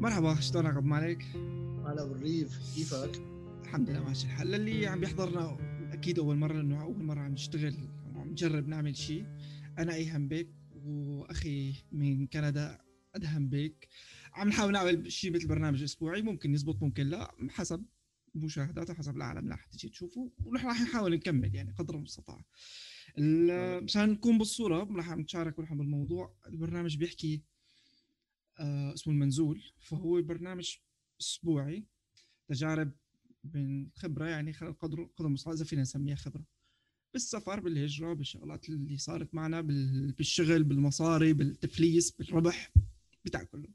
مرحبا شلونك أبو مالك؟ هلا بالريف كيفك؟ الحمد لله ماشي الحال. للي عم بيحضرنا أكيد أول مرة انه أول مرة عم نشتغل عم نجرب نعمل شيء. أنا أيهم بيك وأخي من كندا أدهم بيك. عم نحاول نعمل شيء مثل برنامج أسبوعي ممكن يزبط ممكن لا حسب المشاهدات وحسب العالم اللي حتجي تشوفه. ونحن راح نحاول نكمل يعني قدر المستطاع. مشان نكون بالصورة راح نتشارك نحن بالموضوع البرنامج بيحكي اسمه المنزول فهو برنامج أسبوعي تجارب من خبرة يعني قدر قدر المستطاع إذا فينا نسميها خبرة. بالسفر بالهجرة بالشغلات اللي صارت معنا بالشغل بالمصاري بالتفليس بالربح بتاع كله.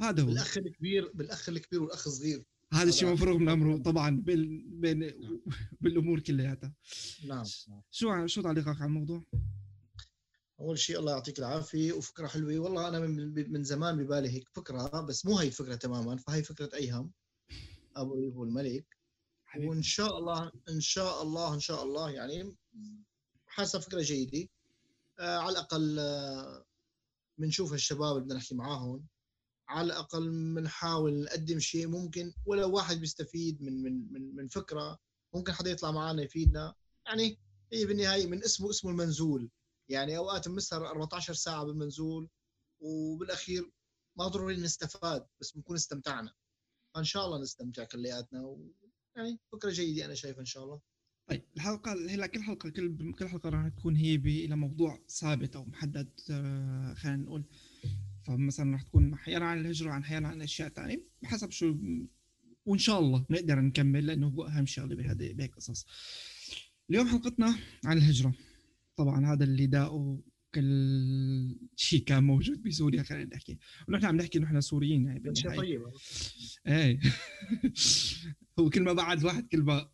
هذا هو. بالأخ الكبير بالأخ الكبير والأخ الصغير. هذا الشيء مفروغ من امره طبعا بين بين نعم. بالأمور كلياتها. نعم. شو شو تعليقك على الموضوع؟ أول شيء الله يعطيك العافية وفكرة حلوة. والله أنا من, من زمان ببالي هيك فكرة بس مو هي الفكرة تماما فهي فكرة ايهم ابو ايوب الملك. وإن شاء الله إن شاء الله إن شاء الله يعني حاسة فكرة جيدة. آه على الأقل آه بنشوف الشباب اللي بدنا نحكي معاهم. على الأقل بنحاول نقدم شيء ممكن ولو واحد بيستفيد من من من من فكرة ممكن حدا يطلع معنا يفيدنا. يعني هي بالنهاية من اسمه اسمه المنزول. يعني أوقات بنسهر 14 ساعة بالمنزول وبالأخير ما ضروري نستفاد بس بنكون استمتعنا. فإن شاء الله نستمتع كلياتنا و... يعني فكرة جيدة أنا شايف إن شاء الله. طيب الحلقة هلا كل حلقة كل كل حلقة راح تكون هي إلى موضوع ثابت أو محدد آه، خلينا نقول. فمثلا راح تكون أحيانا عن الهجرة عن أحيانا عن أشياء ثانية بحسب شو وإن شاء الله نقدر نكمل لأنه هو أهم شغلة بهذه بهيك قصص. اليوم حلقتنا عن الهجرة. طبعا هذا اللي داقه كل شيء كان موجود بسوريا خلينا نحكي. ونحن عم نحكي نحن سوريين يعني شيء طيب إيه. هو كل ما بعد واحد كل ما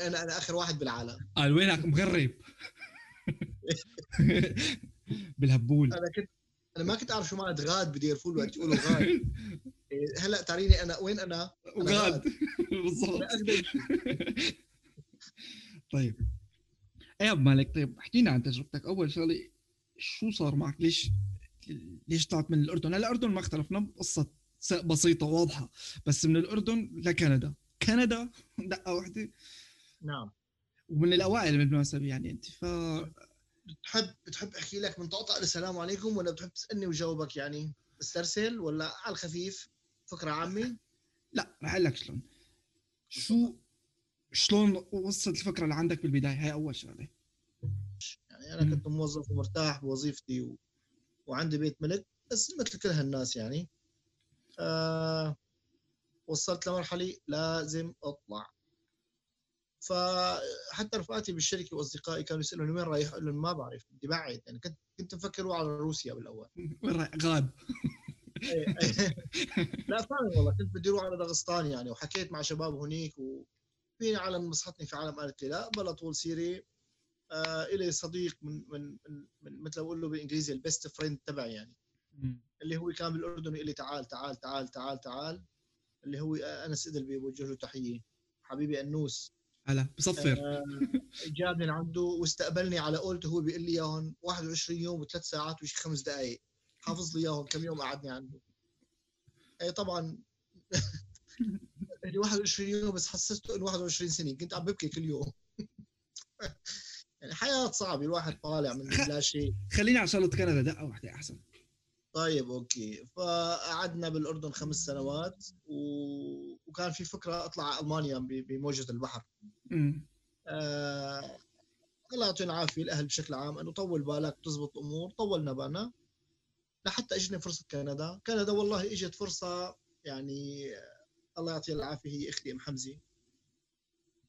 أنا أنا آخر واحد بالعالم. قال وينك مغرب. بالهبول. أنا كنت أنا ما كنت أعرف شو معنى غاد بدير فول وقت يقولوا غاد. إيه، هلأ تاريني أنا وين أنا؟ غاد. بالضبط. طيب. ابو مالك طيب احكينا عن تجربتك. أول شغلة شو صار معك؟ ليش ليش طلعت من الأردن؟ هلا الأردن ما اختلفنا قصة بسيطة واضحة. بس من الأردن لكندا. كندا؟ دقة واحدة. نعم. ومن الأوائل بالمناسبة يعني أنت. ف بتحب بتحب أحكي لك من طقطقه السلام عليكم. ولا بتحب تسألني وجاوبك يعني استرسل ولا على الخفيف؟ فكرة عامة؟ لا رح أقول لك شلون. شو شلون وصلت الفكرة اللي عندك بالبداية؟ هاي أول شغلة. يعني أنا كنت موظف ومرتاح بوظيفتي و... وعندي بيت ملك بس مثل كل هالناس يعني. آه وصلت لمرحلة لازم أطلع. فحتى رفقاتي بالشركة وأصدقائي كانوا يسألوني وين رايح؟ أقول لهم ما بعرف بدي بعد. يعني كنت كنت مفكر على روسيا بالأول. وين رايح؟ غاد إيه، إيه. لا فعلا والله كنت بدي أروح على داغستان يعني وحكيت مع شباب هنيك وفي عالم نصحتني في عالم قالت لي لا بلا طول سيرة. آه إلي صديق من من من, من مثل أقول له بالانجليزي ال best friend تبعي يعني. اللي هو كان بالاردن يقول لي تعال تعال تعال تعال تعال. اللي هو أنس ادلبي بوجه له تحيه حبيبي أنوس. هلا بصفر. آه جابني لعنده واستقبلني على قولته هو بيقول لي اياهم 21 يوم وثلاث ساعات وشي خمس دقائق حافظ لي اياهم كم يوم قعدني عنده. اي طبعا. 21 يوم بس حسسته إنه 21 سنة كنت عم ببكي كل يوم. يعني حياة صعبة الواحد طالع من لا شيء. خليني على شغلة كندا دقة واحدة أحسن. طيب أوكي. فقعدنا بالأردن خمس سنوات و... وكان في فكرة أطلع على المانيا بموجة البحر. امم آه... الله يعطيهم العافية الأهل بشكل عام إنه طول بالك تزبط امور طولنا بالنا لحتى إجتني فرصة كندا. كندا والله إجت فرصة يعني الله يعطيها العافية. هي أختي أم حمزة.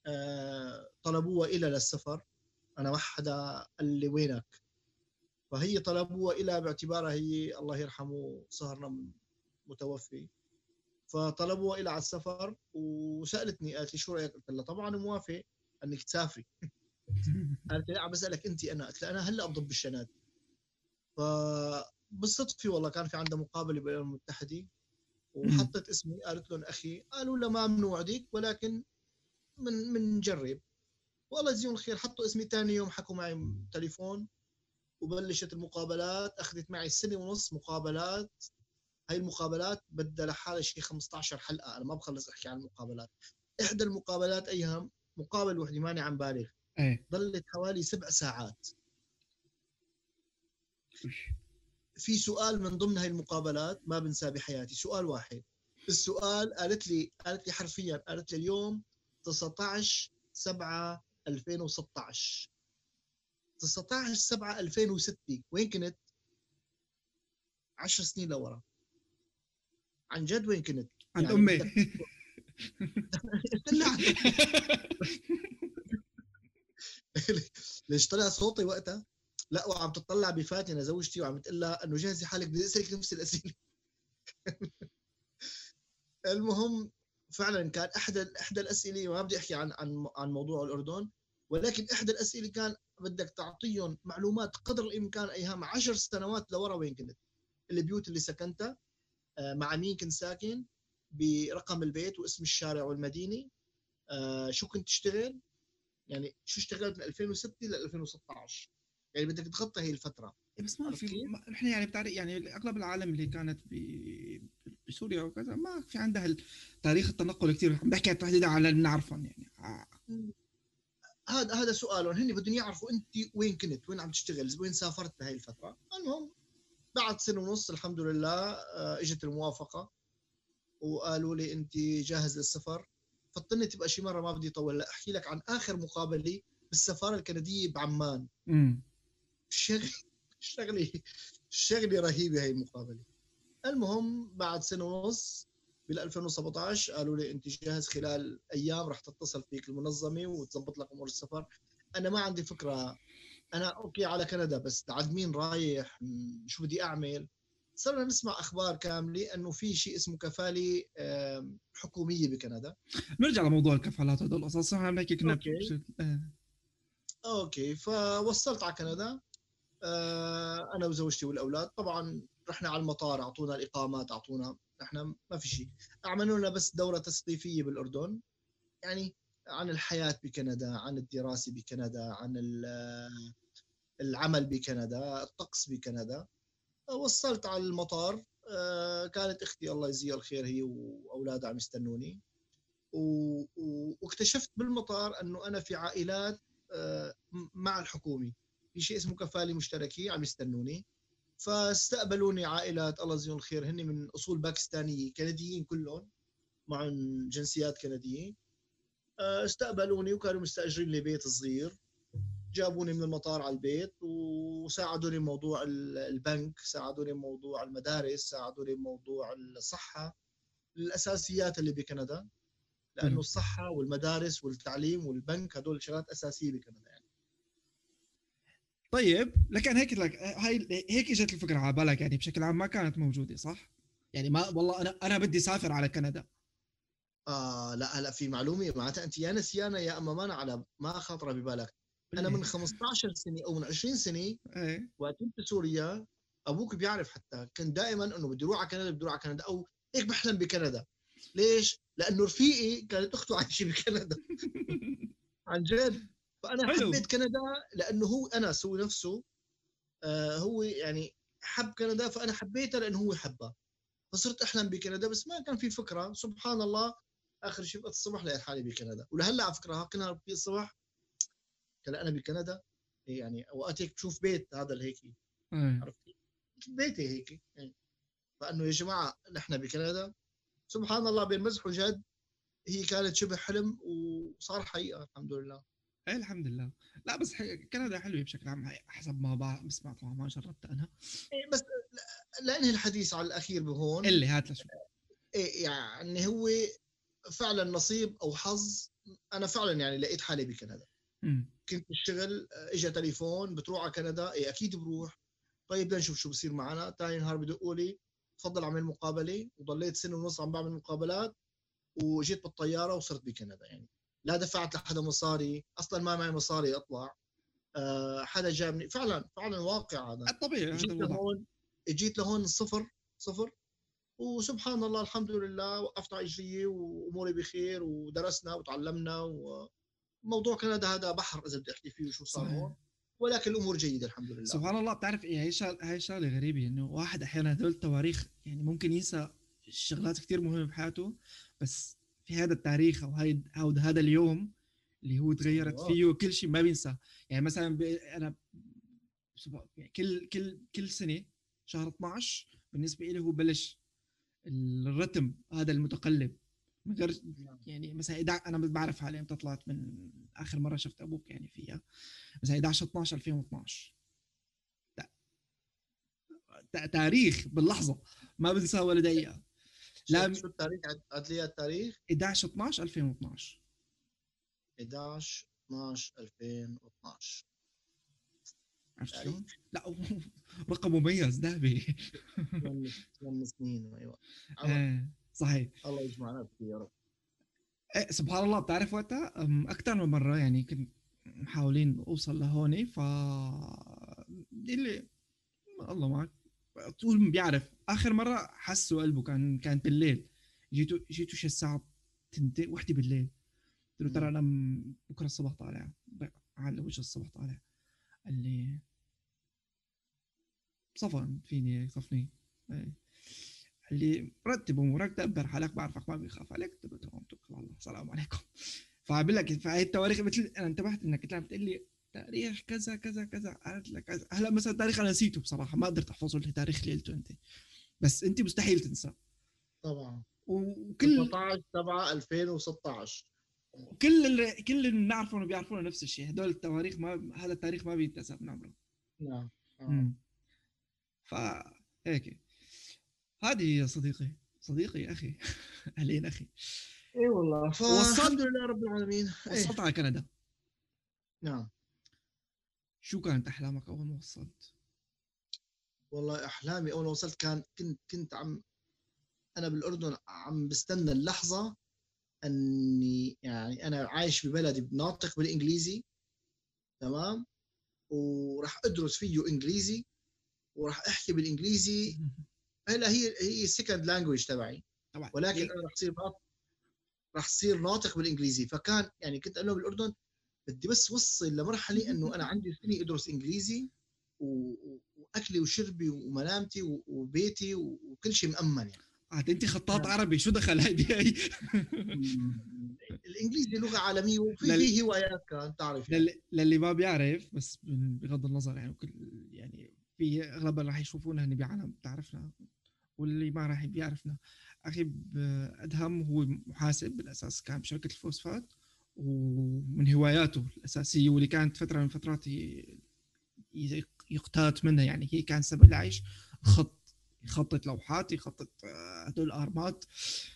آه... طلبوها إلى للسفر. أنا ما حدا قال لي وينك؟ فهي طلبوها إلى باعتبارها هي الله يرحمه صهرنا متوفي. فطلبوها إلى على السفر وسألتني قالت لي شو رأيك؟ قلت لها طبعا موافق أنك تسافري. قالت لي لا عم بسألك أنت أنا. قلت لها أنا هلأ أضرب بالشناد فبالصدفة والله كان في عندها مقابلة بالأمم المتحدة. وحطت اسمي قالت لهم أخي قالوا لا ما بنوعدك ولكن من من نجرب والله يجزيهم الخير حطوا اسمي ثاني يوم حكوا معي تليفون وبلشت المقابلات أخذت معي سنة ونص مقابلات. هاي المقابلات بدها لحالها شيء 15 حلقة أنا ما بخلص أحكي عن المقابلات. إحدى المقابلات أيام مقابل وحدة ماني عم بالغ. إيه. ضلت حوالي سبع ساعات. في سؤال من ضمن هاي المقابلات ما بنساه بحياتي سؤال واحد السؤال قالت لي قالت لي حرفيا قالت لي اليوم 19 7 2016 19 7 2006 وين كنت؟ 10 سنين لورا عن جد وين كنت؟ عند يعني أمي ليش طلع صوتي وقتها؟ لا وعم تطلع بفاتنه زوجتي وعم تقول لها إنه جهزي حالك بدي أسألك نفس الأسئلة. المهم فعلا كان احدى احدى الأسئلة ما بدي أحكي عن عن عن موضوع الأردن ولكن احدى الأسئلة كان بدك تعطيهم معلومات قدر الإمكان أيام عشر سنوات لورا وين كنت. البيوت اللي سكنتها آه، مع مين كنت ساكن برقم البيت واسم الشارع والمدينة آه، شو كنت تشتغل؟ يعني شو اشتغلت من 2006 ل 2016 يعني بدك تغطي هي الفترة. بس ما في؟ ما- نحن يعني بتعرف يعني أغلب العالم اللي كانت بسوريا وكذا ما في عندها تاريخ التنقل كثير عم بحكي تحديدا على اللي بنعرفهم يعني. آه، هذا هذا سؤالهم. هن بدهم يعرفوا أنت وين كنت وين عم تشتغل وين سافرت بهي الفترة. المهم بعد سنة ونص الحمد لله آه، إجت الموافقة وقالوا لي أنت جاهز للسفر. فطنت تبقى شي مرة ما بدي اطول لا أحكي لك عن آخر مقابلة بالسفارة الكندية بعمان. شغل شغلي شغلي رهيبه هي المقابلة. المهم بعد سنة ونص بال 2017 قالوا لي أنت جاهز خلال أيام راح تتصل فيك المنظمة وتظبط لك أمور السفر. أنا ما عندي فكرة. أنا أوكي على كندا بس عاد مين رايح؟ شو بدي أعمل؟ صرنا نسمع أخبار كاملة إنه في شيء اسمه كفالة حكومية بكندا. نرجع لموضوع الكفالات هدول القصص. عم نحكي كنا آه. أوكي. فوصلت على كندا. أنا وزوجتي والأولاد. طبعا رحنا على المطار أعطونا الإقامات أعطونا إحنا ما في شيء. عملوا لنا بس دورة تثقيفية بالأردن يعني عن الحياة بكندا عن الدراسة بكندا عن ال- العمل بكندا الطقس بكندا. وصلت على المطار. آه، كانت أختي الله يجزيها الخير هي وأولادها عم يستنوني. واكتشفت بالمطار إنه أنا في عائلات آه، مع الحكومة. في شيء اسمه كفالة مشتركة عم يستنوني. فاستقبلوني عائلات الله يجزيهم الخير هن من أصول باكستانية كنديين كلهم معهم جنسيات كنديه آه، استقبلوني وكانوا مستأجرين لي بيت صغير. جابوني من المطار على البيت وساعدوني بموضوع ال- البنك ساعدوني بموضوع المدارس ساعدوني بموضوع الصحة الأساسيات اللي بكندا. لأنه. الصحة والمدارس والتعليم والبنك هدول شغلات أساسية بكندا يعني. طيب لكن هيك لك هاي هيك إجت الفكرة على بالك يعني بشكل عام ما كانت موجودة صح؟ يعني ما والله أنا أنا بدي أسافر على كندا. آه لا هلأ في معلومة معناتها أنت يا نسيانه يا أما ما على ما خاطرة ببالك. أنا من 15 سنة أو من 20 سنة إيه. وقت كنت بسوريا أبوك بيعرف حتى كان دائما إنه بدي أروح على كندا بدي أروح على كندا أو هيك بحلم بكندا. ليش؟ لأنه رفيقي كانت أخته عايشة بكندا. عن جد. فأنا حلو. حبيت كندا لأنه هو انس هو نفسه آه هو يعني حب كندا فأنا حبيتها لأنه هو حبها فصرت أحلم بكندا بس ما كان في فكرة. سبحان الله آخر شيء بقيت الصبح لقيت حالي بكندا. ولهلأ على فكرة كنا في الصبح هلا أنا بكندا. يعني اوقات هيك بشوف بيت هذا اللي هيك عرفت؟ بيتي هيك يعني فأنه يا جماعة نحن بكندا سبحان الله بين مزح وجد هي كانت شبه حلم وصار حقيقة الحمد لله. إيه الحمد لله. لا بس ح- كندا حلوة بشكل عام حسب ما بع- بسمع طبعا ما جربت أنا. إيه بس لا- لانهي الحديث على الأخير بهون. اللي هات لشوف إيه يعني هو فعلا نصيب أو حظ. أنا فعلا يعني لقيت حالي بكندا. أمم. كنت بالشغل اجى تليفون بتروح على كندا إيه أكيد بروح. طيب بدنا نشوف شو بصير معنا. ثاني نهار بدقوا لي تفضل اعمل مقابلة. وضليت سنة ونص عم بعمل مقابلات. وجيت بالطيارة وصرت بكندا يعني. لا دفعت لحدا مصاري أصلا ما معي مصاري أطلع. أه حدا جابني. فعلا فعلا واقع هذا. الطبيعي جيت هذا الوضع لهون جيت لهون صفر صفر. وسبحان الله الحمد لله وقفت على اجري وأموري بخير ودرسنا وتعلمنا وموضوع كندا هذا بحر إذا بدي أحكي فيه وشو صار. هون. ولكن الأمور جيدة الحمد لله. سبحان الله. بتعرف إيه هي شغله هي شغلة غريبة إنه واحد أحيانا هدول التواريخ يعني ممكن ينسى شغلات كثير مهمة بحياته بس في هذا التاريخ أو هاي أو هذا اليوم اللي هو تغيرت آه. فيه كل شيء ما بينسى. يعني مثلا أنا كل كل كل سنة شهر 12 بالنسبة لي هو بلش الرتم هذا المتقلب من غير يعني مثلا 11 أنا بعرف حالي إمتى طلعت من آخر مرة شفت أبوك يعني فيها. مثلا 11 12 2012 تا- تا- تاريخ باللحظة ما بنساه ولا دقيقة. لا، شو التاريخ؟ عد لي التاريخ. 11 12 2012 11 12 2012 عرفت تاريخ. شلون؟ لا رقم مميز ذهبي. ثمان سنين أيوه. آه، صحيح. الله يجمعنا فيه يا رب. إيه سبحان الله بتعرف وقتها؟ أكثر من مرة يعني كنت محاولين أوصل لهون ف اللي الله معك. طول بيعرف. آخر مرة حسوا قلبه كان كانت بالليل. جيتوا جيتوا شي الساعة تنتين وحدة بالليل. قلت له ترى أنا بكرة الصبح طالع. على وجه الصبح طالع. قال لي صفن فيني صفني. إيه. قال لي رتب أمورك دبر حالك بعرفك ما بيخاف عليك. قلت له تمام توكل على الله. السلام عليكم. فعم لك فهي التواريخ مثل أنا انتبهت إنك انت عم تقول لي تاريخ كذا كذا كذا. قالت لك كذا. هلا مثلا تاريخ أنا نسيته بصراحة. ما قدرت أحفظه التاريخ اللي قلته أنت. بس أنت مستحيل تنسى. طبعا. وكل 19 7 2016 كل اللي كل اللي بنعرفهم بيعرفونا نفس الشيء. هدول التواريخ ما هذا التاريخ ما بينتسى من عمره نعم. آه. مم. فهيك هذه يا صديقي. صديقي أخي. اهلين أخي. اي والله. وصلت- فالحمد لله رب العالمين. إيه. وصلت على كندا. نعم. شو كانت أحلامك أول ما وصلت؟ والله أحلامي أول ما وصلت كان كنت كنت عم أنا بالأردن عم بستنى اللحظة إني يعني أنا عايش ببلدي ناطق بالإنجليزي تمام؟ وراح أدرس فيه إنجليزي وراح أحكي بالإنجليزي. هلا هي هي ال second language تبعي. طبعا. ولكن أنا راح اصير راح اصير ناطق بالإنجليزي. فكان يعني كنت أقول لهم بالأردن بدي بس وصل لمرحلة إنه أنا عندي سنه ادرس إنجليزي وأكلي وشربي ومنامتي و- وبيتي وكل شيء مأمن يعني عاد أنت خطاط نعم. عربي شو دخل هاي بهي الإنجليزي لغة عالمية وفي لل- في هوايات كان تعرف يعني. للي, للي ما بيعرف بس بغض النظر يعني كل يعني في اغلب راح يشوفونا هن بعالم بتعرفنا واللي ما راح بيعرفنا أخي أدهم هو محاسب بالأساس كان بشركة الفوسفات ومن هواياته الأساسية واللي كانت فترة من فترات يقتات منها يعني هي كان سبب العيش. خط يخطط لوحات يخطط آه، هدول الارمات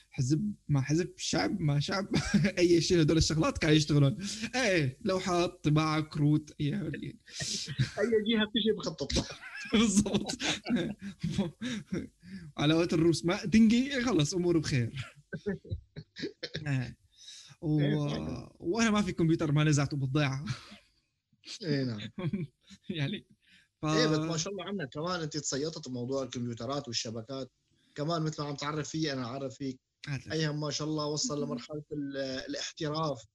حزب ما حزب شعب ما شعب أي شيء هدول الشغلات كانوا يشتغلون. إيه لوحات طباعة كروت أي. أي جهة بتجي بخطط لها. بالضبط. على وقت الروس ما تنقي خلص اموره بخير. آه. و... وأنا ما في كمبيوتر ما نزعته بالضيعة. اي نعم. يعني ف... إيه بس ما شاء الله عنك كمان أنت تصيطت بموضوع الكمبيوترات والشبكات. كمان مثل ما عم تعرف فيه أنا أعرف فيك. ايهم ما شاء الله وصل لمرحلة ال- الاحتراف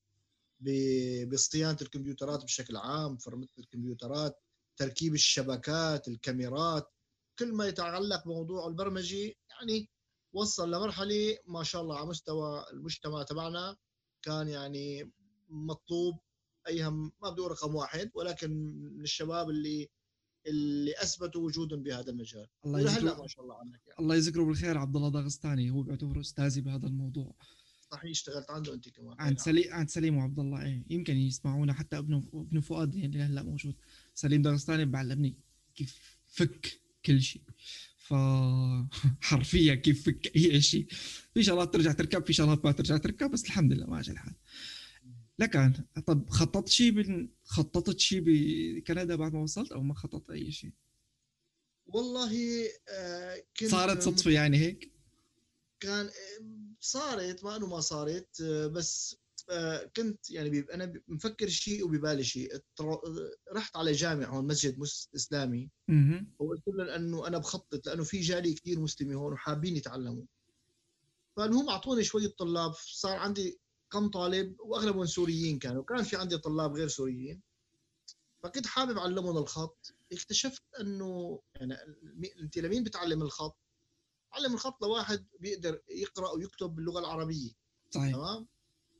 ب- بصيانه الكمبيوترات بشكل عام فرمه الكمبيوترات تركيب الشبكات الكاميرات. كل ما يتعلق بموضوع البرمجة يعني وصل لمرحلة ما شاء الله على مستوى المجتمع تبعنا. كان يعني مطلوب ايهم ما بدي رقم واحد ولكن من الشباب اللي اللي أثبتوا وجودهم بهذا المجال. الله يذكره ما شاء الله عنك يعني. الله يذكره بالخير عبد الله داغستاني هو بيعتبره أستاذي بهذا الموضوع. صحيح اشتغلت عنده أنت كمان. عند سليم عند سليم وعبد الله إيه يمكن يسمعونا حتى ابنه ابنه فؤاد اللي هلأ موجود. سليم داغستاني بعلمني كيف فك كل شيء. ف حرفيا كيف اي شيء في شغلات ترجع تركب في شغلات ما ترجع تركب بس الحمد لله ماشي الحال. لكن طب خططت شيء بال... خططت شيء بكندا بعد ما وصلت أو ما خططت أي شيء؟ والله آه، كنت صارت صدفة يعني هيك؟ كان آه، صارت ما إنه ما صارت آه، بس آه، كنت يعني بيب- أنا مفكر شيء وببالي شيء. رحت على جامع هون مسجد مس إسلامي. أها. وقلت لهم انه أنا بخطط لأنه في جاليه كثير مسلمه هون وحابين يتعلموا. فالمهم أعطوني شوية طلاب صار عندي كم طالب وأغلبهم سوريين كانوا. كان في عندي طلاب غير سوريين. فكنت حابب أعلمهم الخط. اكتشفت أنه يعني أنت لمين بتعلم الخط؟ علم الخط لواحد بيقدر يقرأ ويكتب باللغة العربية. صحيح. تمام؟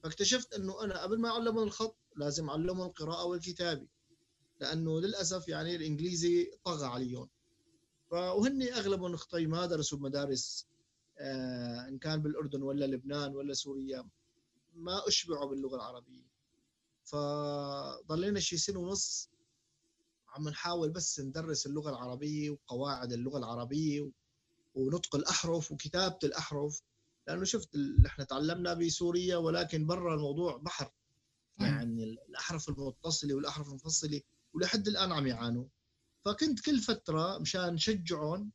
فاكتشفت إنه أنا قبل ما أعلمهم الخط لازم أعلمهم القراءة والكتابة لأنه للأسف يعني الإنجليزي طغى عليهم. وهن أغلبهم أختي ما درسوا بمدارس آه إن كان بالأردن ولا لبنان ولا سوريا ما أشبعوا باللغة العربية. فضلينا شي سنة ونص عم نحاول بس ندرس اللغة العربية وقواعد اللغة العربية ونطق الأحرف وكتابة الأحرف. لأنه شفت إحنا تعلمنا بسوريا ولكن برا الموضوع بحر. يعني الأحرف المتصلة والأحرف المفصلة ولحد الآن عم يعانوا. فكنت كل فترة مشان شجعهم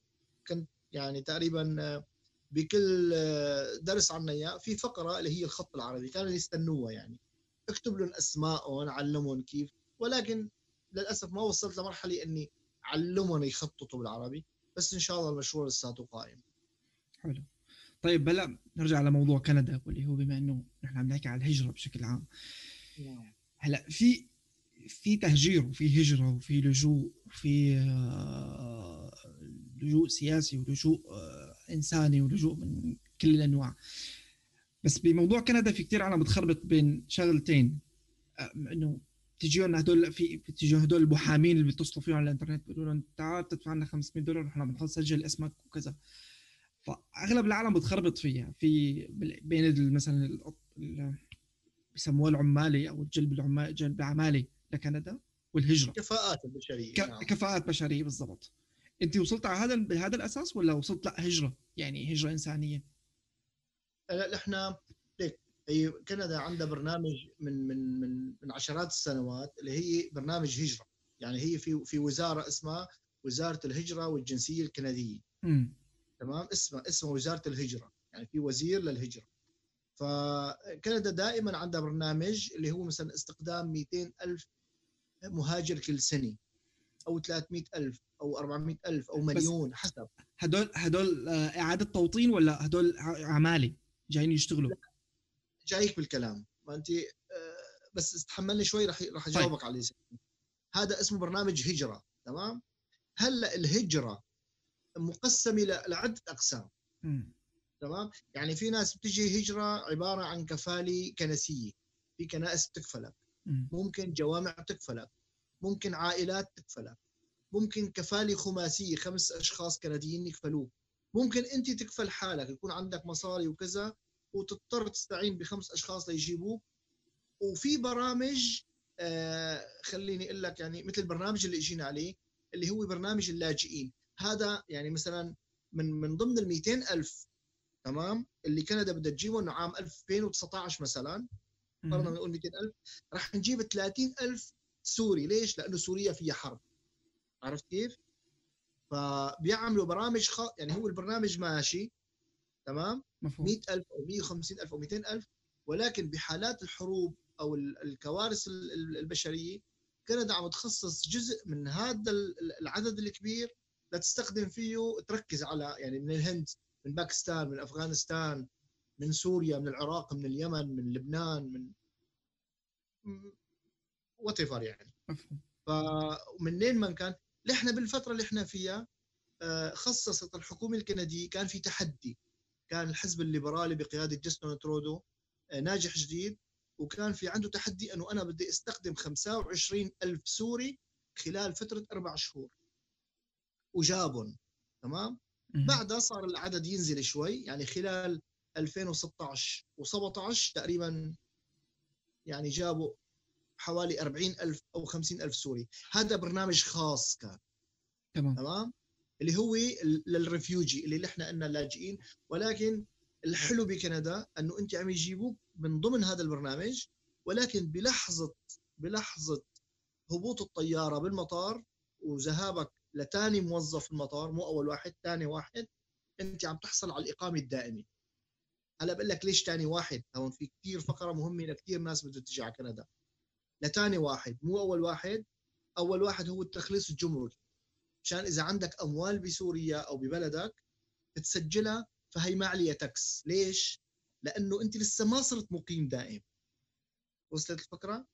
كنت يعني تقريبا بكل درس عنا إياه في فقرة اللي هي الخط العربي كانوا يستنوها يعني. اكتب لهم اسمائهم علمهم كيف. ولكن للأسف ما وصلت لمرحلة إني علمهم يخططوا بالعربي. بس إن شاء الله المشروع لساته قائم. حلو. طيب هلا نرجع لموضوع كندا واللي هو بما إنه نحن عم نحكي على الهجرة بشكل عام. نعم. هلأ في في تهجير وفي هجرة وفي لجوء وفي آه، لجوء سياسي ولجوء آه، إنساني ولجوء من كل الأنواع. بس بموضوع كندا في كثير عالم بتخربط بين شغلتين. آه، إنه تجيهم هدول في تجيهم هدول المحامين اللي بيتصلوا فيهم على الإنترنت بيقولوا لهم تعال تدفع لنا 500 دولار ونحن بنحط سجل اسمك وكذا. فأغلب العالم بتخربط فيها. في بين مثلا بسموه العمالي أو الجلب العمالي جلب عمالي لكندا والهجرة. كفاءات البشرية ك... نعم. كفاءات بشرية بالضبط. أنت وصلت على هذا بهذا الأساس ولا وصلت؟ لا هجرة يعني هجرة إنسانية. لا إحنا ليك هي كندا عندها برنامج من من من من عشرات السنوات اللي هي برنامج هجرة. يعني هي في في وزارة اسمها وزارة الهجرة والجنسية الكندية. م. تمام؟ اسمها اسمها وزارة الهجرة يعني في وزير للهجرة. فكندا دائما عندها برنامج اللي هو مثلا استقدام 200 ألف مهاجر كل سنة أو 300 ألف أو 400 ألف أو مليون حسب. هدول هدول آه، إعادة توطين ولا هدول عمالي جايين يشتغلوا؟ جايك بالكلام. ما أنت آه، بس تحملني شوي رح رح طيب. أجاوبك طيب. عليه هذا اسمه برنامج هجرة تمام؟ هلأ الهجرة مقسمه لعدة أقسام. تمام؟ يعني في ناس بتجي هجرة عبارة عن كفالة كنسية. في كنائس بتكفلك. ممكن جوامع بتكفلك. ممكن عائلات تكفلك ممكن كفالة خماسية خمس أشخاص كنديين يكفلوك. ممكن أنت تكفل حالك يكون عندك مصاري وكذا وتضطر تستعين بخمس أشخاص ليجيبوك. وفي برامج آه خليني أقول لك يعني مثل البرنامج اللي إجينا عليه اللي هو برنامج اللاجئين. هذا يعني مثلا من من ضمن ال ألف تمام اللي كندا بدها تجيبهم عام 2019 مثلا فرضا نقول 200000 راح نجيب 30000 سوري ليش؟ لأنه سوريا فيها حرب عرفت كيف؟ فبيعملوا برامج خ... يعني هو البرنامج ماشي تمام؟ مفهوم 100000 أو 150000 أو 200000 ولكن بحالات الحروب أو الكوارث البشرية كندا عم تخصص جزء من هذا العدد الكبير لتستقدم فيه تركز على يعني من الهند من باكستان من أفغانستان من سوريا من العراق من اليمن من لبنان من وات يعني. فمنين ما كان؟ نحن بالفترة اللي إحنا فيها آه، خصصت الحكومة الكندية كان في تحدي. كان الحزب الليبرالي بقيادة جاستن ترودو آه، ناجح جديد وكان في عنده تحدي أنه أنا بدي أستقدم 25 ألف سوري خلال فترة أربع شهور. وجابهم تمام؟ بعدها صار العدد ينزل شوي يعني خلال 2016 و17 تقريبا يعني جابوا حوالي 40 ألف أو 50 ألف سوري. هذا برنامج خاص كان. تمام. تمام؟ اللي هو لل refugee اللي نحن قلنا لاجئين. ولكن الحلو بكندا إنه أنت عم يجيبوك من ضمن هذا البرنامج ولكن بلحظة بلحظة هبوط الطيارة بالمطار وذهابك لثاني موظف المطار مو أول واحد ثاني واحد أنت عم تحصل على الإقامة الدائمة. هلأ بقول لك ليش ثاني واحد؟ هون في كثير فقرة مهمة لكثير ناس بدها تجي على كندا. لثاني واحد مو أول واحد أول واحد هو التخليص الجمركي مشان إذا عندك أموال بسوريا أو ببلدك تسجلها فهي ما عليها تكس ليش؟ لأنه أنت لسه ما صرت مقيم دائم. وصلت الفكرة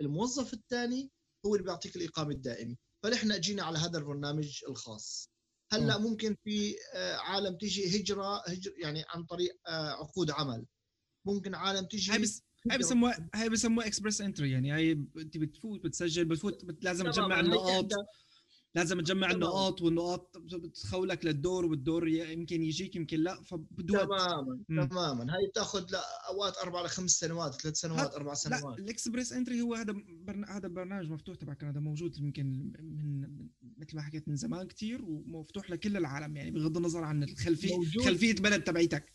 الموظف الثاني هو اللي بيعطيك الإقامة الدائمة. فنحن اجينا على هذا البرنامج الخاص هلأ. ممكن في آه، عالم تيجي هجرة هجر يعني عن طريق آه، عقود عمل ممكن عالم تيجي هاي بس هاي بسموها هاي بسموها Express Entry يعني هاي انت بتفوت بتسجل بتفوت بت... لازم. تجمع النقاط لازم تجمع. النقاط والنقاط بتخولك للدور والدور يمكن يجيك يمكن لا فبدو. تماما. تماما هاي بتاخذ اوقات أربع لخمس سنوات ثلاث سنوات أربع لا سنوات ال Express Entry هو هذا برنا... هذا برنامج مفتوح تبع كندا موجود يمكن من مثل ما حكيت من زمان كتير ومفتوح لكل العالم يعني بغض النظر عن الخلفية موجود. خلفية البلد تبعيتك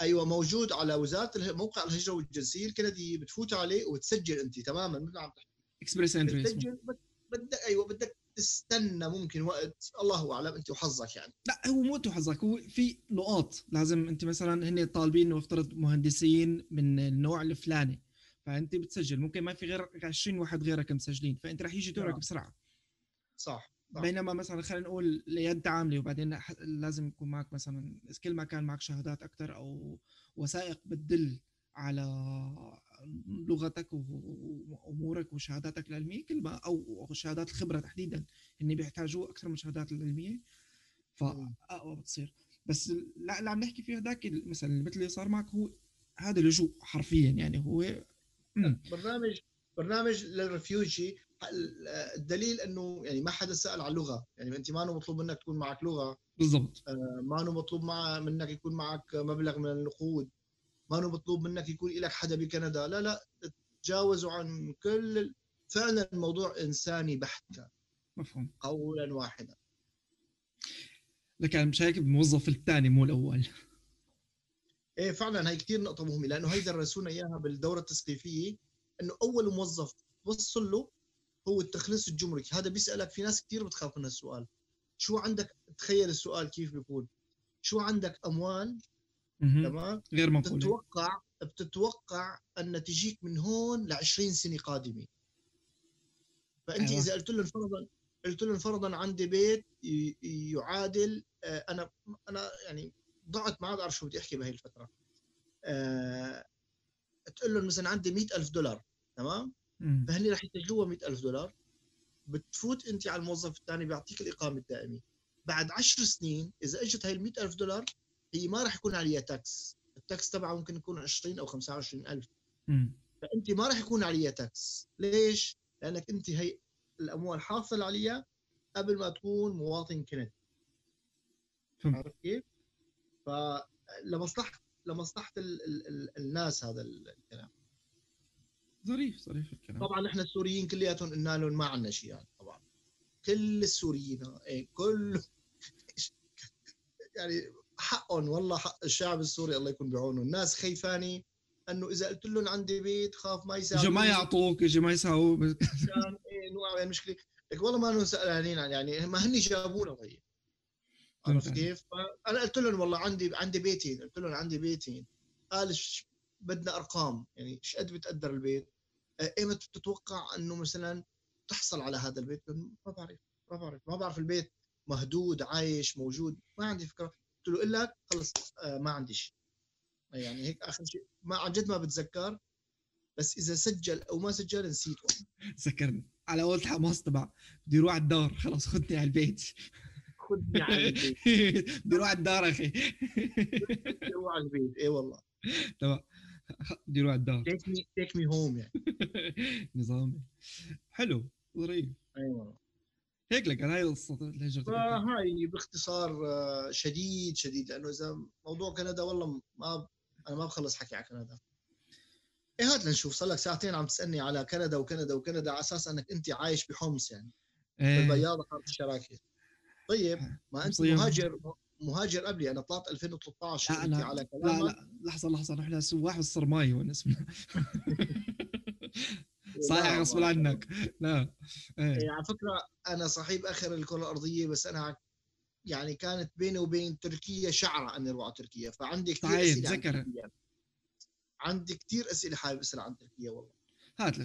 أيوه موجود على وزارة موقع الهجرة والجنسية الكندية بتفوت عليه وتسجل انت تماما مثل ما عم تحكي Express Entry بتسجل بت- بدك أيوه بدك تستنى ممكن وقت الله أعلم أنت وحظك يعني لا هو مو أنت حظك هو في نقاط لازم أنت مثلا هن طالبين انه افترض مهندسين من النوع الفلاني فأنت بتسجل ممكن ما في غير 20 واحد غيرك مسجلين فأنت رح يجي دورك نعم. بسرعة صح. بينما مثلا خلينا نقول ليد عامله وبعدين لازم يكون معك مثلا كل ما كان معك شهادات أكثر أو وثائق بتدل على لغتك وأمورك وشهاداتك العلمية كل ما أو شهادات الخبرة تحديدا هن بيحتاجوا أكثر من الشهادات العلمية. فاقوى بتصير. بس لا اللي عم نحكي فيه هذاك مثلا مثل اللي صار معك هو هذا لجوء حرفيا يعني هو. برنامج برنامج للرفيوجي الدليل إنه يعني ما حدا سأل عن اللغة يعني أنت ما مطلوب منك تكون معك لغة. بالضبط. ما هو مطلوب مع منك يكون معك مبلغ من النقود. ما مطلوب منك يكون لك حدا بكندا. لا لا تجاوزوا عن كل فعلا الموضوع إنساني بحت كان. مفهوم. قولا واحدا. لكن مش هيك الموظف الثاني مو الأول. إيه فعلا هي كثير نقطة مهمة لأنه هي درسونا إياها بالدورة التثقيفية إنه أول موظف توصل له هو التخليص الجمركي. هذا بيسألك في ناس كثير بتخاف من السؤال شو عندك؟ تخيل السؤال كيف بيكون. شو عندك أموال مهم. تمام؟ غير منقولة. بتتوقع بتتوقع أن تجيك من هون ل 20 سنة قادمة. فأنت أيوة. إذا قلت لهم فرضا قلت لهم فرضا عندي بيت يعادل آه، أنا أنا يعني ضعت ما عاد أعرف شو بدي أحكي بهي الفترة. آه، تقول لهم مثلا عندي 100000 دولار تمام. فهني رح يسجلوها 100000 دولار. بتفوت أنت على الموظف الثاني بيعطيك الإقامة الدائمة. بعد 10 سنين إذا إجت هاي ال 100000 دولار هي ما رح يكون عليها tax ال tax تبعها ممكن يكون 20 أو 25000 مم. فأنت ما راح يكون عليها تاكس ليش؟ لأنك أنت هي الأموال حاصل عليها قبل ما تكون مواطن كندي. عرفت كيف؟ فلمصلحه لمصلحة ال ال ال الناس هذا الكلام. ظريف ظريف الكلام. طبعا إحنا السوريين كلياتهم قلنا لهم ما عندنا شيء يعني طبعا. كل السوريين إيه كل يعني حقهم والله حق الشعب السوري الله يكون بعونه. الناس خيفاني أنه إذا قلت لهم عندي بيت خاف ما يساعدوني. اجى ما يعطوك اجى ما يساووا. كان إيه نوع من المشكلة لك والله ما انه سالانين عن يعني ما هني جابونا وهي عرفت. كيف؟ فانا قلت لهم والله عندي عندي بيتين. قلت لهم عندي بيتين. قال بدنا أرقام؟ يعني إيش قد بتقدر البيت؟ آه، ايمتى بتتوقع إنه مثلا تحصل على هذا البيت؟ ما بعرف ما بعرف. ما بعرف البيت مهدود عايش موجود. ما عندي فكرة. قلت له إلا خلص آه، ما عندي شيء. يعني هيك آخر شيء. ما عن جد ما بتذكر بس إذا سجل أو ما سجل نسيته. ذكرني. على أول حماس تبع. بدي أروح على الدار. خلاص خذني على البيت. خذني على البيت. بدي أروح على الدار أخي. روح على البيت. اي والله. تمام. بدي أروح على الدار. take me take me home يعني. نظامي. حلو. ظريف اي والله هيك لك هاي قصه الهجره فهاي باختصار آه، شديد شديد لأنه إذا موضوع كندا والله ما أنا ما بخلص حكي على كندا. إيه هات لنشوف صار لك ساعتين عم تسألني على كندا وكندا وكندا على أساس إنك أنت عايش بحمص يعني إيه. بالبياضه خارج الشراكة. طيب ما أنت صيام. مهاجر مهاجر قبلي أنا طلعت 2013 لا أنت لا على لا كلامك. لا لحظة لحظة نحن سواح بالصرماي وين اسمنا صايع لا، غصب ما- عنك. لا إيه. إيه، على فكرة أنا صحيح آخر الكرة الأرضية بس أنا يعني كانت بيني وبين تركيا شعرة اني أروح على تركيا فعندي كثير صحيح، أسئلة. تركيا. عندي كثير أسئلة حابب اسال عن تركيا والله. هات آه.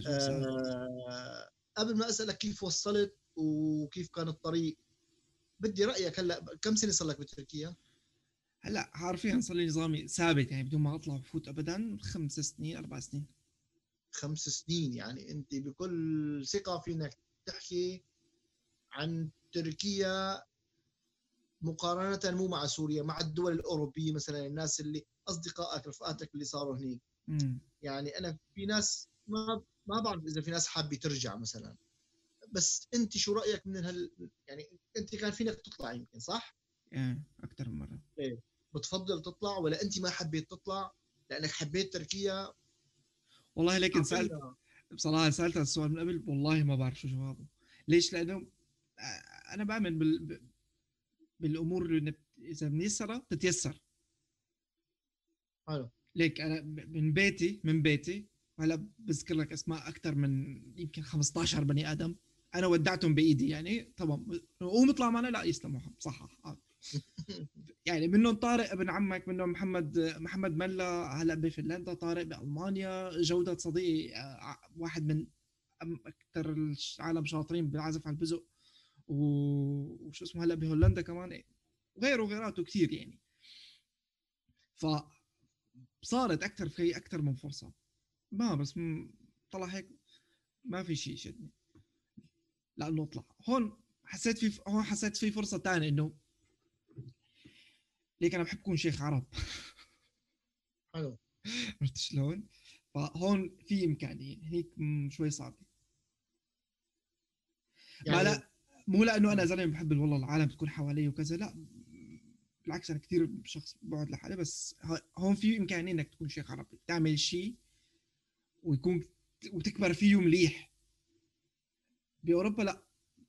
آه قبل ما أسألك كيف وصلت وكيف كان الطريق بدي رأيك هلأ كم سنة صار لك بتركيا؟ هلأ حرفيا صار لي نظامي ثابت يعني بدون ما أطلع وفوت ابدا خمس سنين أربع سنين. خمس سنين يعني أنت بكل ثقة فينك تحكي عن تركيا مقارنة مو مع سوريا مع الدول الأوروبية مثلا الناس اللي أصدقائك رفقاتك اللي صاروا هنيك. يعني أنا في ناس ما ما بعرف إذا في ناس حابة ترجع مثلا بس أنت شو رأيك من هال يعني أنت كان فينك تطلع يمكن صح؟ إيه أكثر من مرة بتفضل تطلع ولا أنت ما حبيت تطلع لأنك حبيت تركيا والله لكن سألت أعطينا- بصراحة سألت السؤال من قبل والله ما بعرف شو جوابه. ليش؟ لأنه آه، أنا بأمن بال... بالأمور اللي إذا ميسره بتتيسر حلو. ليك أنا من بيتي من بيتي هلا بذكر لك أسماء أكثر من يمكن 15 بني آدم. أنا ودعتهم بإيدي يعني تمام. قوم اطلع معنا لا يسلموا صح آه. يعني منهم طارق ابن عمك منهم محمد محمد ملا هلا بفنلندا طارق بألمانيا جودة صديقي آه، واحد من أكثر العالم شاطرين بالعزف على البزق وشو اسمه هلا بهولندا كمان وغيره وغيراته كثير يعني. ف صارت أكثر في أكثر من فرصة. ما بس طلع هيك ما في شيء يشدني لأنه اطلع هون حسيت في هون حسيت في فرصة ثانية إنه ليك أنا بحب اكون شيخ عرب. حلو. عرفت شلون؟ فهون في إمكانية هيك شوي صعبه ما لا مو لأنه أنا زلمة بحب والله العالم تكون حوالي وكذا لا. بالعكس أنا كثير شخص بقعد لحالي بس هون في إمكانية إنك تكون شيخ عربي. تعمل شيء ويكون وتكبر فيه مليح. بأوروبا لا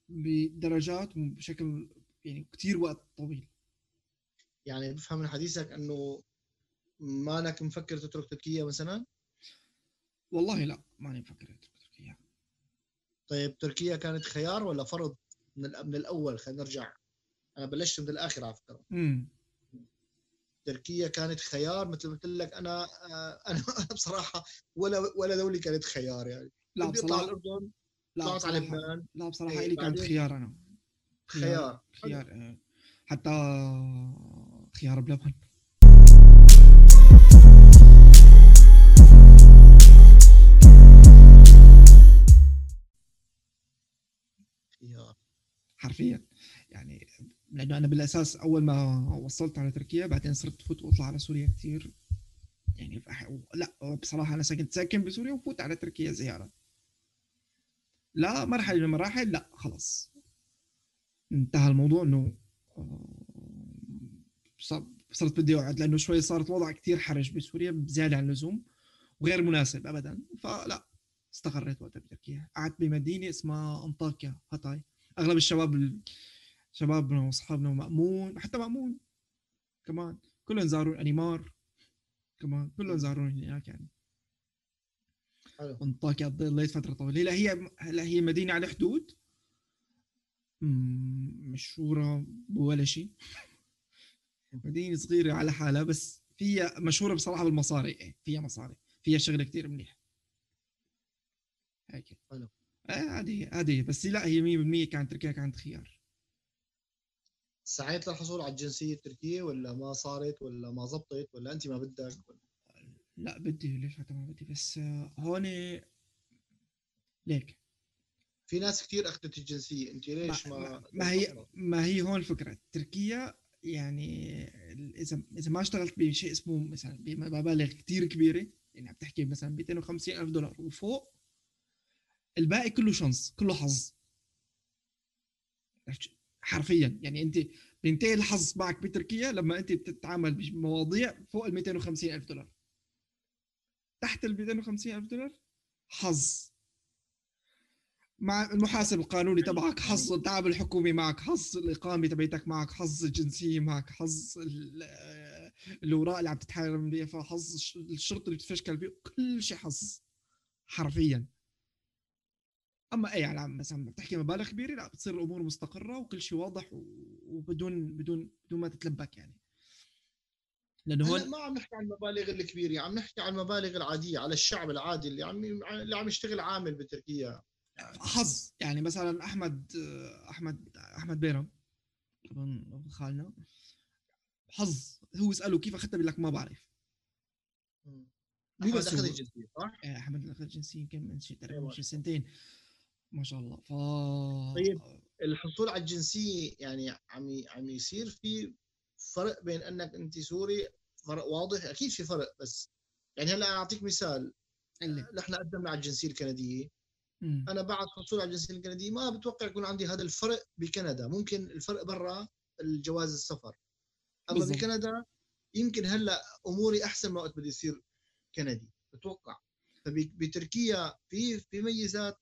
بدرجات وبشكل يعني كثير وقت طويل. يعني بفهم من حديثك إنه مانك مفكر تترك تركيا مثلا؟ والله لا ماني مفكر أترك تركيا. طيب تركيا كانت خيار ولا فرض من, من الأول؟ خلينا نرجع. أنا بلشت من الآخر على فكرة. امم تركيا كانت خيار مثل ما قلت لك أنا آه، أنا بصراحة ولا ولا دوله كانت خيار يعني. لا بصراحة الأردن لا طلعت على بصراحة لبنان لا بصراحة إيه، إلي كانت خيار أنا. خيار. خيار إيه. حتى خيار بلبن حرفيا. يعني لأنه أنا بالأساس أول ما وصلت على تركيا بعدين صرت فوت وأطلع على سوريا كثير يعني. لا بصراحة أنا ساكن ساكن بسوريا وفوت على تركيا زيارة. لا مرحلة من المراحل لا خلص انتهى الموضوع إنه آه، صرت بدي اقعد لأنه شوي صارت وضع كثير حرج بسوريا بزياده عن اللزوم وغير مناسب ابدا. فلا استقريت وقتها بتركيا قعدت بمدينة اسمها أنطاكيا هاتاي. أغلب الشباب ال- شبابنا وأصحابنا ومأمون حتى مأمون كمان. كلهم زاروا انيمار كمان كلهم زاروني هناك يعني. حلو. أنطاكيا ضليت فترة طويلة. هلا هي هلا هي مدينة على حدود مم، مشهورة بولا شيء. مدينه صغيرة على حالها بس فيها مشهورة بصراحة بالمصاري. إيه، فيها مصاري. فيها شغلة كتير منيح هيك. حلو. إيه هذه هذه بس لا هي 100% كانت تركيا كانت خيار. سعيت للحصول على الجنسية التركية ولا ما صارت ولا ما زبطت ولا أنت ما بدك؟ ولا لا بدي. ليش حتى ما بدي؟ بس هون ليك. في ناس كثير أخذت الجنسية. أنت ليش ما ما, ما هي ما هي هون الفكرة. تركيا يعني إذا إذا ما اشتغلت بشيء اسمه مثلا بمبالغ كثير كبيرة يعني عم تحكي مثلا 250 ألف دولار وفوق الباقي كله شانس كله حظ؟ حرفيا. يعني أنت بينتهي الحظ معك بتركيا لما أنت بتتعامل بمواضيع فوق ال 250 ألف دولار. تحت ال 250 ألف دولار حظ. مع المحاسب القانوني تبعك حظ الدعم الحكومي معك حظ الإقامة تبعتك معك حظ الجنسية معك حظ ال- آه، اللي عم تتحرم بيها حظ الش- الشرطة اللي بتفشكل فيه كل شيء حظ حرفيا. أما أي على مثلا بتحكي مبالغ كبيرة لا بتصير الأمور مستقرة وكل شيء واضح وبدون بدون بدون ما تتلبك يعني. لأنه هون ما عم نحكي عن المبالغ الكبيرة عم نحكي عن المبالغ العادية على الشعب العادي اللي عم اللي عم يشتغل عامل بتركيا. حظ يعني مثلا أحمد أحمد أحمد بيرم أبن خالنا حظ هو اساله كيف اخذتها بيقول لك ما بعرف مو بس أخذ. الجنسية صح؟ آه، أحمد أخذ جنسيه يمكن من شي تقريبا أيوة. شي سنتين ما شاء الله ف طيب. الحصول على الجنسية يعني عم عم يصير في فرق بين أنك أنت سوري فرق واضح أكيد في فرق بس يعني هلا أعطيك مثال نحن قدمنا على الجنسية الكندية م. أنا بعد حصول على الجنسيه الكنديه ما بتوقع يكون عندي هذا الفرق بكندا. ممكن الفرق برا الجواز السفر. أما بالضبط. بكندا يمكن هلأ أموري أحسن ما وقت بدي يصير كندي بتوقع. فبتركيا في في ميزات.